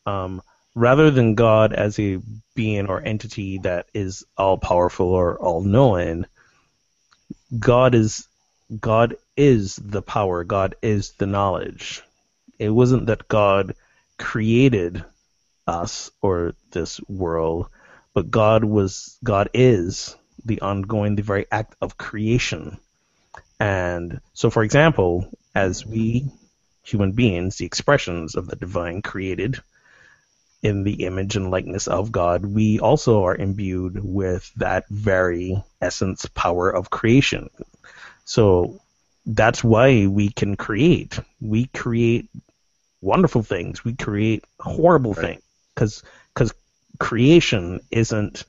um, rather than God as a being or entity that is all powerful or all knowing, God is God is the power, God is the knowledge. It wasn't that God created us or this world, but God was God is the ongoing the very act of creation. And so, for example, as we human beings, the expressions of the divine created in the image and likeness of God, we also are imbued with that very essence power of creation. So that's why we can create. We create wonderful things. We create horrible Right. things because because creation isn't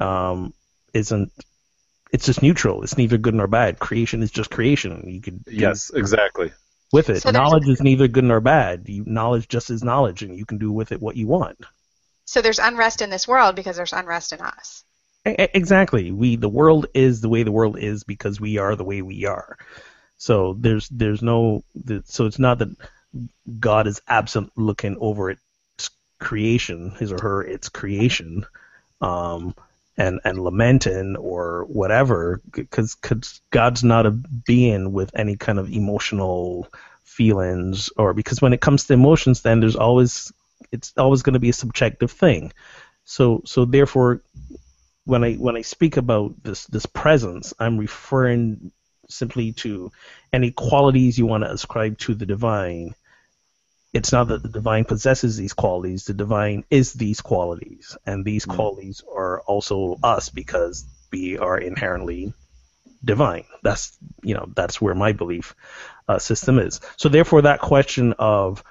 um, isn't it's just neutral. It's neither good nor bad. Creation is just creation. You could Yes, exactly. with it. So knowledge is neither good nor bad. You, knowledge just is knowledge, and you can do with it what you want. So there's unrest in this world because there's unrest in us. E- Exactly. We the world is the way the world is because we are the way we are. So there's there's no th- so it's not that God is absent looking over its creation, his or her its creation, um, and and lamenting or whatever, because God's not a being with any kind of emotional feelings or because when it comes to emotions, then there's always it's always going to be a subjective thing. So so therefore when I when I speak about this this presence, I'm referring simply to any qualities you want to ascribe to the divine. It's not that the divine possesses these qualities; the divine is these qualities, and these Mm. qualities are also us because we are inherently divine. That's you know that's where my belief uh, system is. So therefore, that question of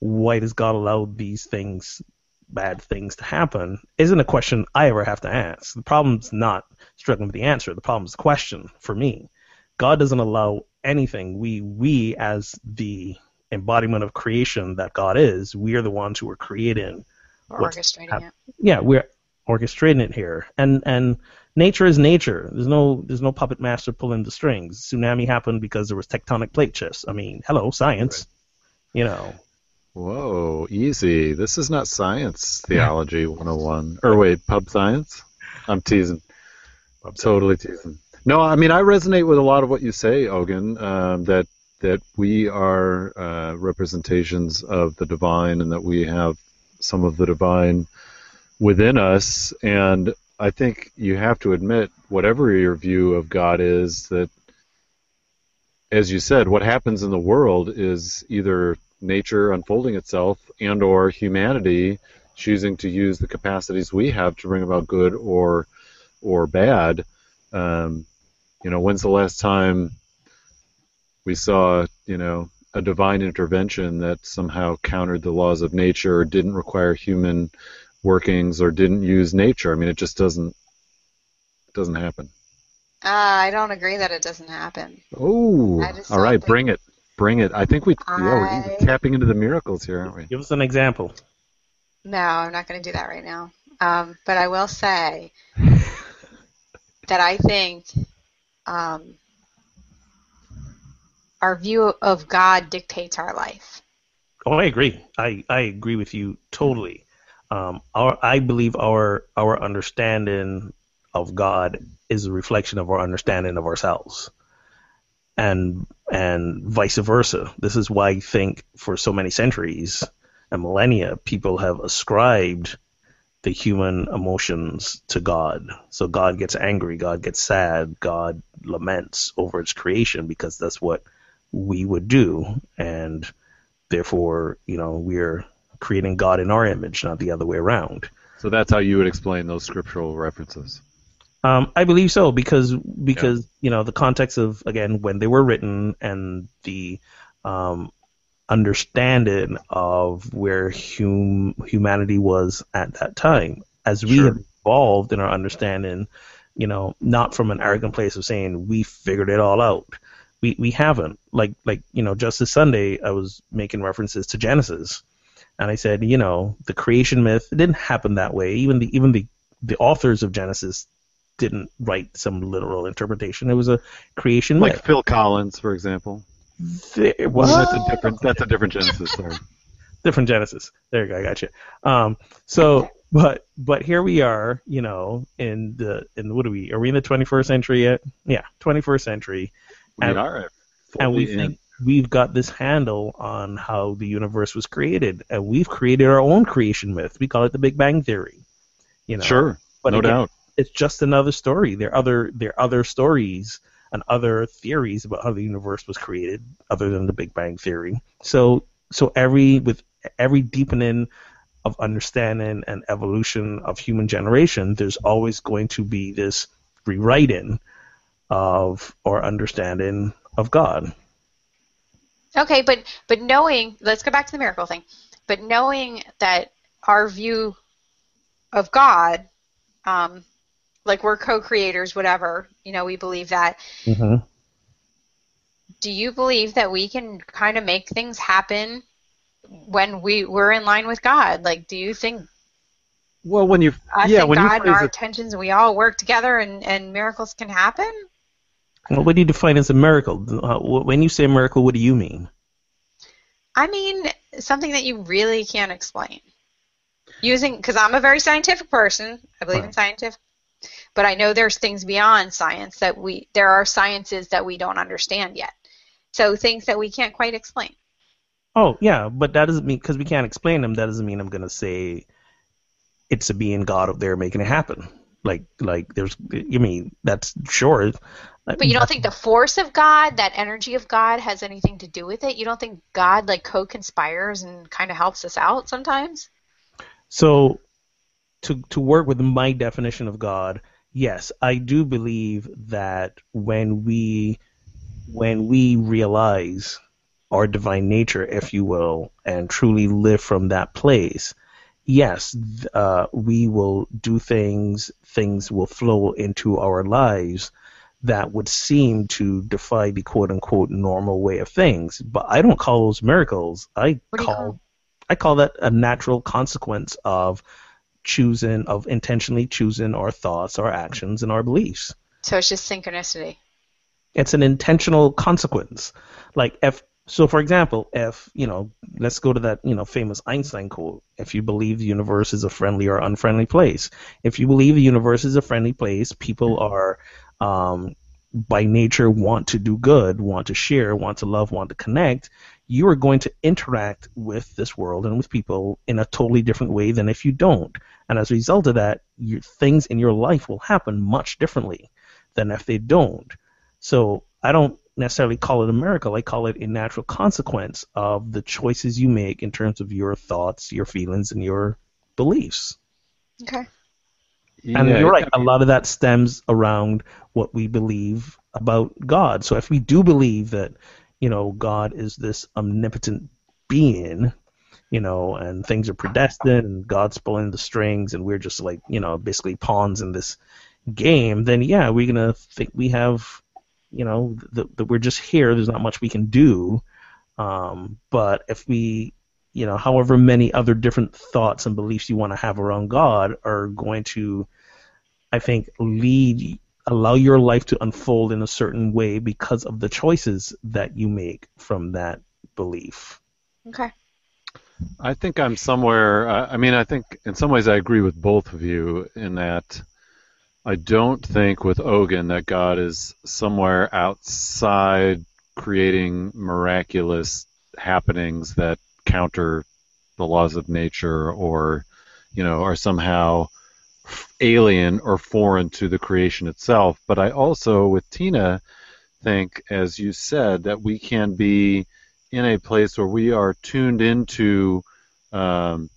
why does God allow these things bad things to happen isn't a question I ever have to ask. The problem's not struggling with the answer. The problem's the question for me. God doesn't allow anything. We we as the embodiment of creation that God is, we are the ones who are creating Or What's orchestrating hap- it. yeah, we're orchestrating it here. And and nature is nature. There's no there's no puppet master pulling the strings. Tsunami happened because there was tectonic plate shifts. I mean, hello, science. Right. You know. Whoa, easy. This is not science [LAUGHS] theology 101. Or wait, pub science? I'm teasing. I'm totally teasing. No, I mean I resonate with a lot of what you say, Ogun. Um, that that we are uh, representations of the divine, and that we have some of the divine within us. And I think you have to admit, whatever your view of God is, that as you said, what happens in the world is either nature unfolding itself and or humanity choosing to use the capacities we have to bring about good or or bad. Um, you know, when's the last time we saw, you know, a divine intervention that somehow countered the laws of nature or didn't require human workings or didn't use nature. I mean, it just doesn't it doesn't happen. Uh, I don't agree that it doesn't happen. Oh, all right, bring it, bring it. I think we I... yeah we're tapping into the miracles here, aren't we? Give us an example. No, I'm not going to do that right now. Um, but I will say [LAUGHS] that I think um, our view of God dictates our life. Oh, I agree. I, I agree with you totally. Um, our I believe our our understanding of God is a reflection of our understanding of ourselves, and and vice versa. This is why I think for so many centuries and millennia, people have ascribed the human emotions to God. So God gets angry, God gets sad, God laments over its creation because that's what we would do, and therefore, you know, we're creating God in our image, not the other way around. So that's how you would explain those scriptural references. Um, I believe so because because yeah. you know the context of again when they were written and the um, understanding of where hum- humanity was at that time. As we sure. have evolved in our understanding, you know, not from an arrogant place of saying we figured it all out. We we haven't. Like like you know, just this Sunday I was making references to Genesis, and I said, you know, the creation myth it didn't happen that way. Even the even the the authors of Genesis didn't write some literal interpretation. It was a creation myth. like myth. Phil Collins, for example. There, well, that's a different. That's a different Genesis. Sorry. different Genesis. There you go. I got you. Um, so, but but here we are. You know, in the in what are we? Are we in the 21st century yet? Yeah, 21st century. We and, are. And we in. think we've got this handle on how the universe was created, and we've created our own creation myth. We call it the Big Bang Theory. You know. Sure. But no again, doubt. It's just another story. There are other there are other stories and other theories about how the universe was created, other than the Big Bang theory. So, so every with every deepening of understanding and evolution of human generation, there's always going to be this rewriting of our understanding of God. Okay, but but knowing, let's go back to the miracle thing. But knowing that our view of God um, like we're co-creators, whatever. You know, we believe that. Mm-hmm. Do you believe that we can kind of make things happen when we we're in line with God? Like, do you think? Well, when you us yeah, when God you and our it, intentions, we all work together, and and miracles can happen. Well, what do you define as a miracle? Uh, when you say miracle, what do you mean? I mean something that you really can't explain. Using because I'm a very scientific person. I believe right. in scientific but I know there's things beyond science that we there are sciences that we don't understand yet. So things that we can't quite explain. Oh yeah, but that doesn't mean because we can't explain them. That doesn't mean I'm gonna say it's a being God up there making it happen. Like like there's you mean that's sure. But you don't think the force of God, that energy of God, has anything to do with it? You don't think God like co-conspires and kind of helps us out sometimes? So to to work with my definition of God, yes, I do believe that when we when we realize our divine nature, if you will, and truly live from that place, yes, uh, we will do things. Things will flow into our lives that would seem to defy the quote unquote normal way of things. But I don't call those miracles. I call, call I call that a natural consequence of choosing of intentionally choosing our thoughts, our actions, and our beliefs. So it's just synchronicity. It's an intentional consequence. Like if so, for example, if you know, let's go to that you know famous Einstein quote: "If you believe the universe is a friendly or unfriendly place, if you believe the universe is a friendly place, people are um, by nature want to do good, want to share, want to love, want to connect, you are going to interact with this world and with people in a totally different way than if you don't. And as a result of that, your, things in your life will happen much differently than if they don't. So I don't necessarily call it a miracle. I call it a natural consequence of the choices you make in terms of your thoughts, your feelings, and your beliefs. Okay. And you're right. A lot of that stems around what we believe about God. So if we do believe that, you know, God is this omnipotent being, you know, and things are predestined and God's pulling the strings and we're just like, you know, basically pawns in this game, then yeah, we're gonna think we have, you know, that, that we're just here. There's not much we can do. Um, but if we you know, however many other different thoughts and beliefs you want to have around God are going to, I think, lead, allow your life to unfold in a certain way because of the choices that you make from that belief. Okay. I think I'm somewhere. I mean, I think in some ways I agree with both of you in that I don't think with Ogun that God is somewhere outside creating miraculous happenings that counter the laws of nature or you know are somehow alien or foreign to the creation itself. But i also with tina think as you said that we can be in a place where we are tuned into um,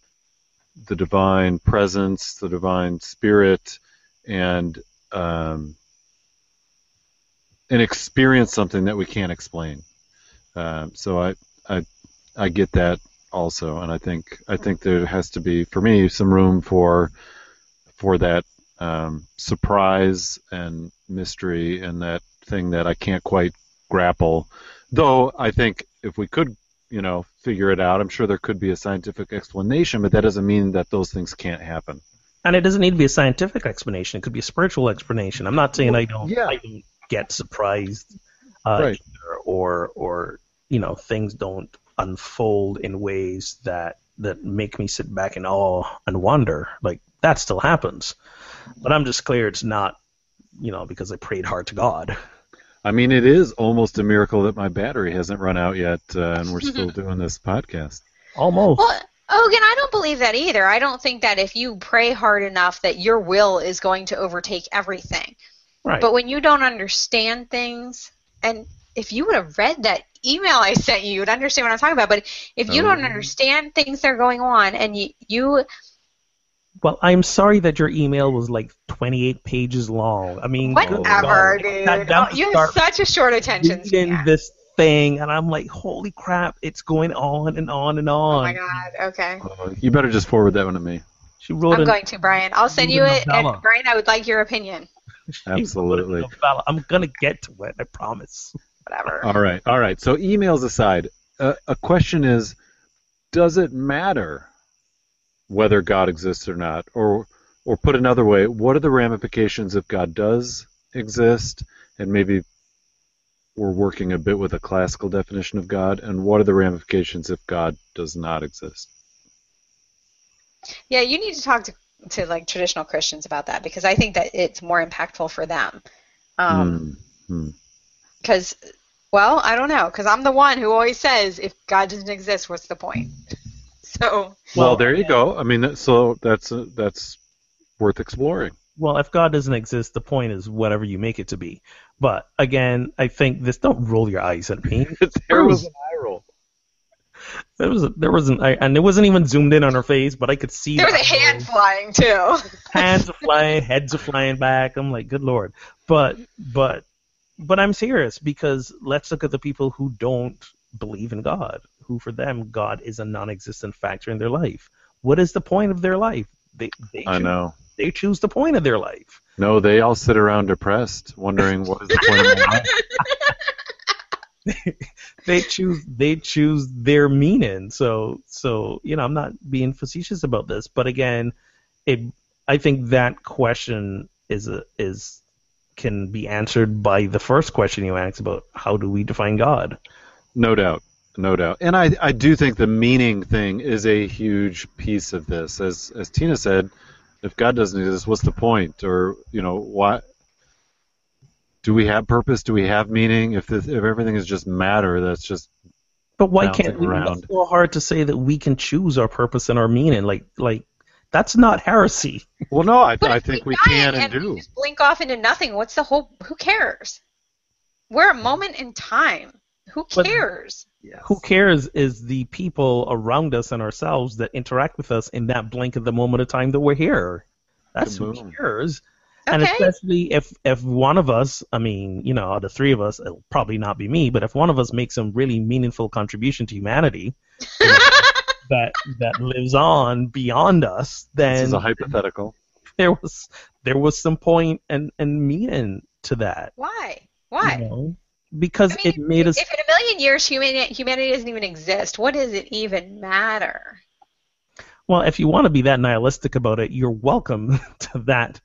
the divine presence the divine spirit and um, and experience something that we can't explain um, so I, I I get that also, and I think I think there has to be for me some room for for that um, surprise and mystery and that thing that I can't quite grapple. Though I think if we could, you know, figure it out, I'm sure there could be a scientific explanation, but that doesn't mean that those things can't happen. And it doesn't need to be a scientific explanation; it could be a spiritual explanation. I'm not saying Well, I don't, yeah. I don't get surprised, uh, Right. either, or or you know things don't unfold in ways that that make me sit back in awe and wonder. Like that still happens, but I'm just clear it's not, you know, because I prayed hard to God. I mean, it is almost a miracle that my battery hasn't run out yet, uh, and we're [LAUGHS] still doing this podcast. Almost. Well, Ogun, I don't believe that either. I don't think that if you pray hard enough that your will is going to overtake everything. right. But when you don't understand things, and if you would have read that email I sent you, you would understand what I'm talking about. But if you don't Oh. understand things that are going on, and you, you Well, I'm sorry that your email was like 28 pages long. I mean, whatever, dude, Sat down Oh, you have such a short attention span. this thing, and I'm like, holy crap, it's going on and on and on. Oh my god. Okay. Uh, you better just forward that one to me. She wrote I'm an, going to Brian. I'll send you it, novella. and Brian, I would like your opinion. [LAUGHS] she wrote a Absolutely. I'm gonna get to it. I promise. Whatever. All right, all right. So emails aside, uh, a question is, does it matter whether God exists or not, or or put another way, what are the ramifications if God does exist, and maybe we're working a bit with a classical definition of God, and what are the ramifications if God does not exist? Yeah, you need to talk to, to like traditional Christians about that because I think that it's more impactful for them. Um, Hmm, hmm. Because, well, I don't know. Because I'm the one who always says, if God doesn't exist, what's the point? [LAUGHS] So, Well, Well, there you go. I mean, that- so that's uh, that's worth exploring. Well, if God doesn't exist, the point is whatever you make it to be. But again, I think this. Don't roll your eyes at me. [LAUGHS] there was an eye roll. There was a, there wasn't, I, and it wasn't even zoomed in on her face, but I could see there was the a hand eye flying too. [LAUGHS] hands are flying, heads are flying back. I'm like, good lord. But but but I'm serious because let's look at the people who don't believe in God, who for them God is a non-existent factor in their life. What is the point of their life? They they I choose, know. They choose the point of their life. No, they all sit around depressed, wondering what is the point of my life. [LAUGHS] [LAUGHS] they choose they choose their meaning. So so you know I'm not being facetious about this, but again, it I think that question is a, is can be answered by the first question you asked about how do we define God. No doubt, no doubt, and I I do think the meaning thing is a huge piece of this. As as Tina said, if God doesn't exist, what's the point? Or you know why? Do we have purpose? Do we have meaning? If this, if everything is just matter, that's just But why can't we? around. It's so hard to say that we can choose our purpose and our meaning. Like like that's not heresy. well. No, I, I think we die can and we do. just blink off into nothing. What's the whole? Who cares? We're a moment in time. Who But- cares? Who cares is the people around us and ourselves that interact with us in that blink of the moment of time that we're here. That's who Kaboom. cares. And especially if if one of us, I mean, you know, the three of us, it'll probably not be me, but if one of us makes some really meaningful contribution to humanity [LAUGHS] that that lives on beyond us, then This then is a hypothetical. there was there was some point and and meaning to that. Why? you Why? know? Because I mean, it made us If in a million years humanity, humanity doesn't even exist, what does it even matter? Well, if you want to be that nihilistic about it, you're welcome [LAUGHS] to that,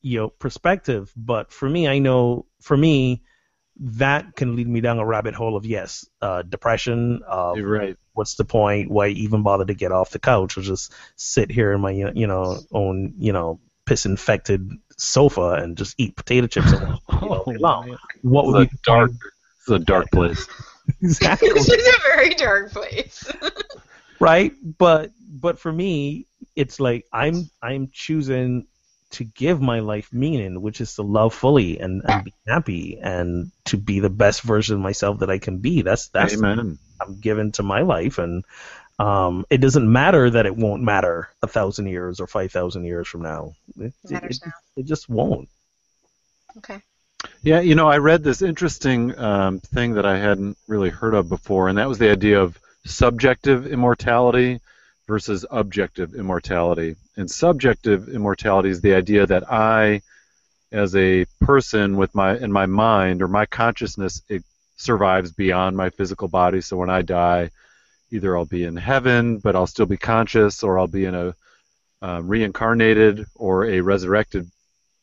you know, perspective. But for me, I know for me, that can lead me down a rabbit hole of yes, uh, depression. Uh, right. what's the point? Why even bother to get off the couch or just sit here in my you know own you know piss infected sofa and just eat potato chips all all day long? [LAUGHS] What would be a dark. This is a dark place. [LAUGHS] exactly this is a very dark place. [LAUGHS] right but but for me it's like i'm i'm choosing to give my life meaning which is to love fully and, and be happy and to be the best version of myself that i can be that's that's Amen. i'm given to my life and um, it doesn't matter that it won't matter a thousand years or five thousand years from now it, It matters it, now. it just won't Okay. Yeah, you know, I read this interesting um, thing that I hadn't really heard of before, and that was the idea of subjective immortality versus objective immortality. And subjective immortality is the idea that I, as a person with my in my mind or my consciousness, it survives beyond my physical body. So when I die, either I'll be in heaven, but I'll still be conscious, or I'll be in a uh, reincarnated or a resurrected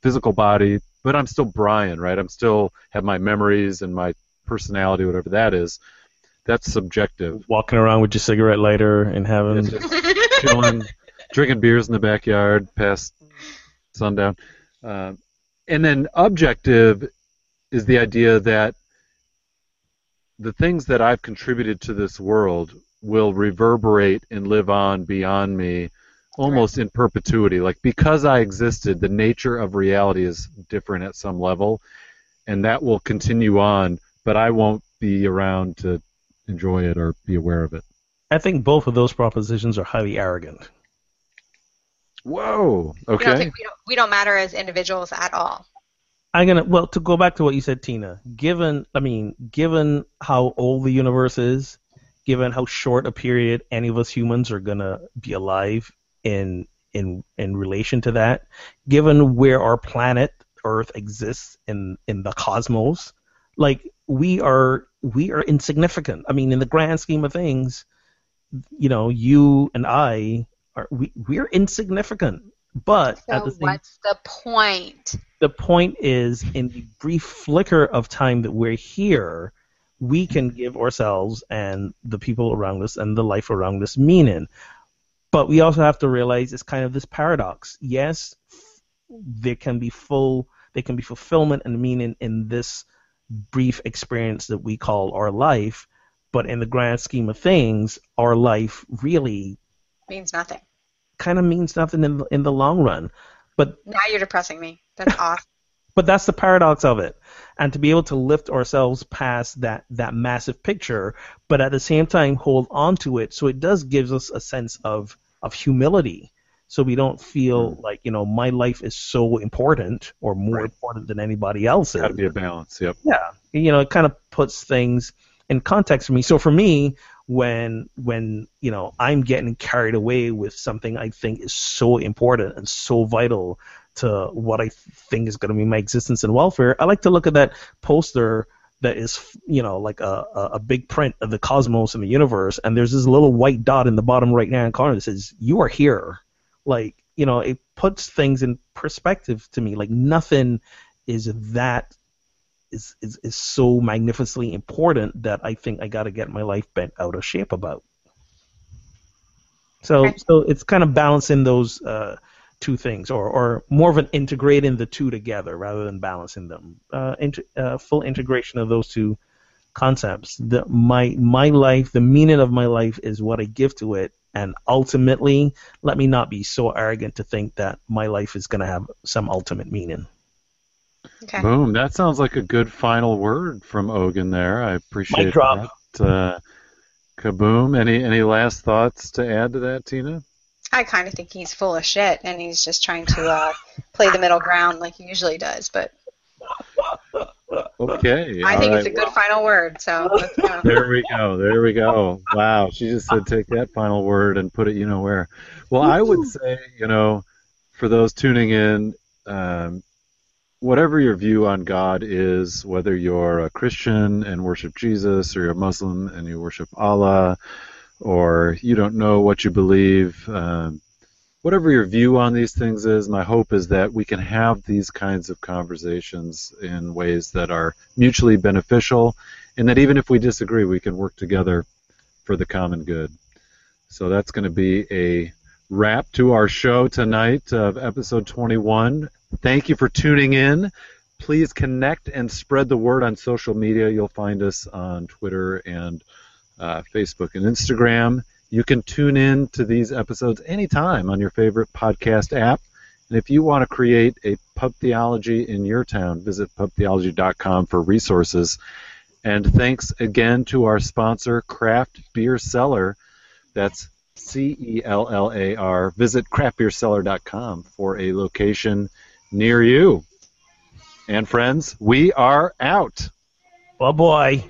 physical body, but I'm still Brian, right? I'm still have my memories and my personality, whatever that is. That's subjective. walking around with your cigarette lighter and having chilling, [LAUGHS] drinking beers in the backyard past sundown. Um, and then objective is the idea that the things that I've contributed to this world will reverberate and live on beyond me almost in perpetuity. Like because I existed, the nature of reality is different at some level, and that will continue on, but I won't be around to enjoy it or be aware of it. i think both of those propositions are highly arrogant Whoa. You don't Okay. think we don't, we don't matter as individuals at all. I'm gonna well to go back to what you said, Tina. Given I mean, given how old the universe is, given how short a period any of us humans are gonna be alive in in in relation to that, given where our planet Earth exists in in the cosmos, like we are we are insignificant. I mean, in the grand scheme of things, you know, you and I are we we're insignificant. But at So the same what's the point? the point is in the brief flicker of time that we're here we can give ourselves and the people around us and the life around us meaning but we also have to realize it's kind of this paradox yes there can be full there can be fulfillment and meaning in this brief experience that we call our life but in the grand scheme of things our life really Means nothing. kind of means nothing in the, in the long run but Now you're depressing me. That's [LAUGHS] awesome. but that's the paradox of it and to be able to lift ourselves past that that massive picture but at the same time hold on to it so it does gives us a sense of of humility so we don't feel hmm. like you know my life is so important or more Right. important than anybody else's Got to be a balance. Yep. yeah you know it kind of puts things in context for me so for me when when you know i'm getting carried away with something i think is so important and so vital to what i think is going to be my existence and welfare i like to look at that poster that is you know like a, a, a big print of the cosmos and the universe and there's this little white dot in the bottom right hand corner that says you are here. Like you know it puts things in perspective to me. Like nothing is that is is, is so magnificently important that I think I got to get my life bent out of shape about. So so it's kind of balancing those uh, two things, or or more of an integrating the two together rather than balancing them. Uh, int- uh, full integration of those two concepts. The, my my life, the meaning of my life is what I give to it, and ultimately, let me not be so arrogant to think that my life is going to have some ultimate meaning. Okay. Boom. That sounds like a good final word from Ogun. there. I appreciate drop. that. Uh, kaboom. Any any last thoughts to add to that, Tina? I kind of think he's full of shit, and he's just trying to uh, play the middle ground like he usually does. But Okay. I think right. it's a good final word. So. There we go. There we go. Wow. She just said take that final word and put it you know where. Well, I would say, you know, for those tuning in, um, whatever your view on God is, whether you're a Christian and worship Jesus or you're a Muslim and you worship Allah or you don't know what you believe, um, whatever your view on these things is, my hope is that we can have these kinds of conversations in ways that are mutually beneficial and that even if we disagree, we can work together for the common good. So that's going to be a wrap to our show tonight of episode 21. Thank you for tuning in. Please connect and spread the word on social media. You'll find us on Twitter and uh, Facebook and Instagram. You can tune in to these episodes anytime on your favorite podcast app. And if you want to create a pub theology in your town, visit pubtheology.com for resources. And thanks again to our sponsor, Craft Beer Cellar. That's C E L L A R. Visit craftbeercellar.com for a location near you. And friends, we are out. Oh boy.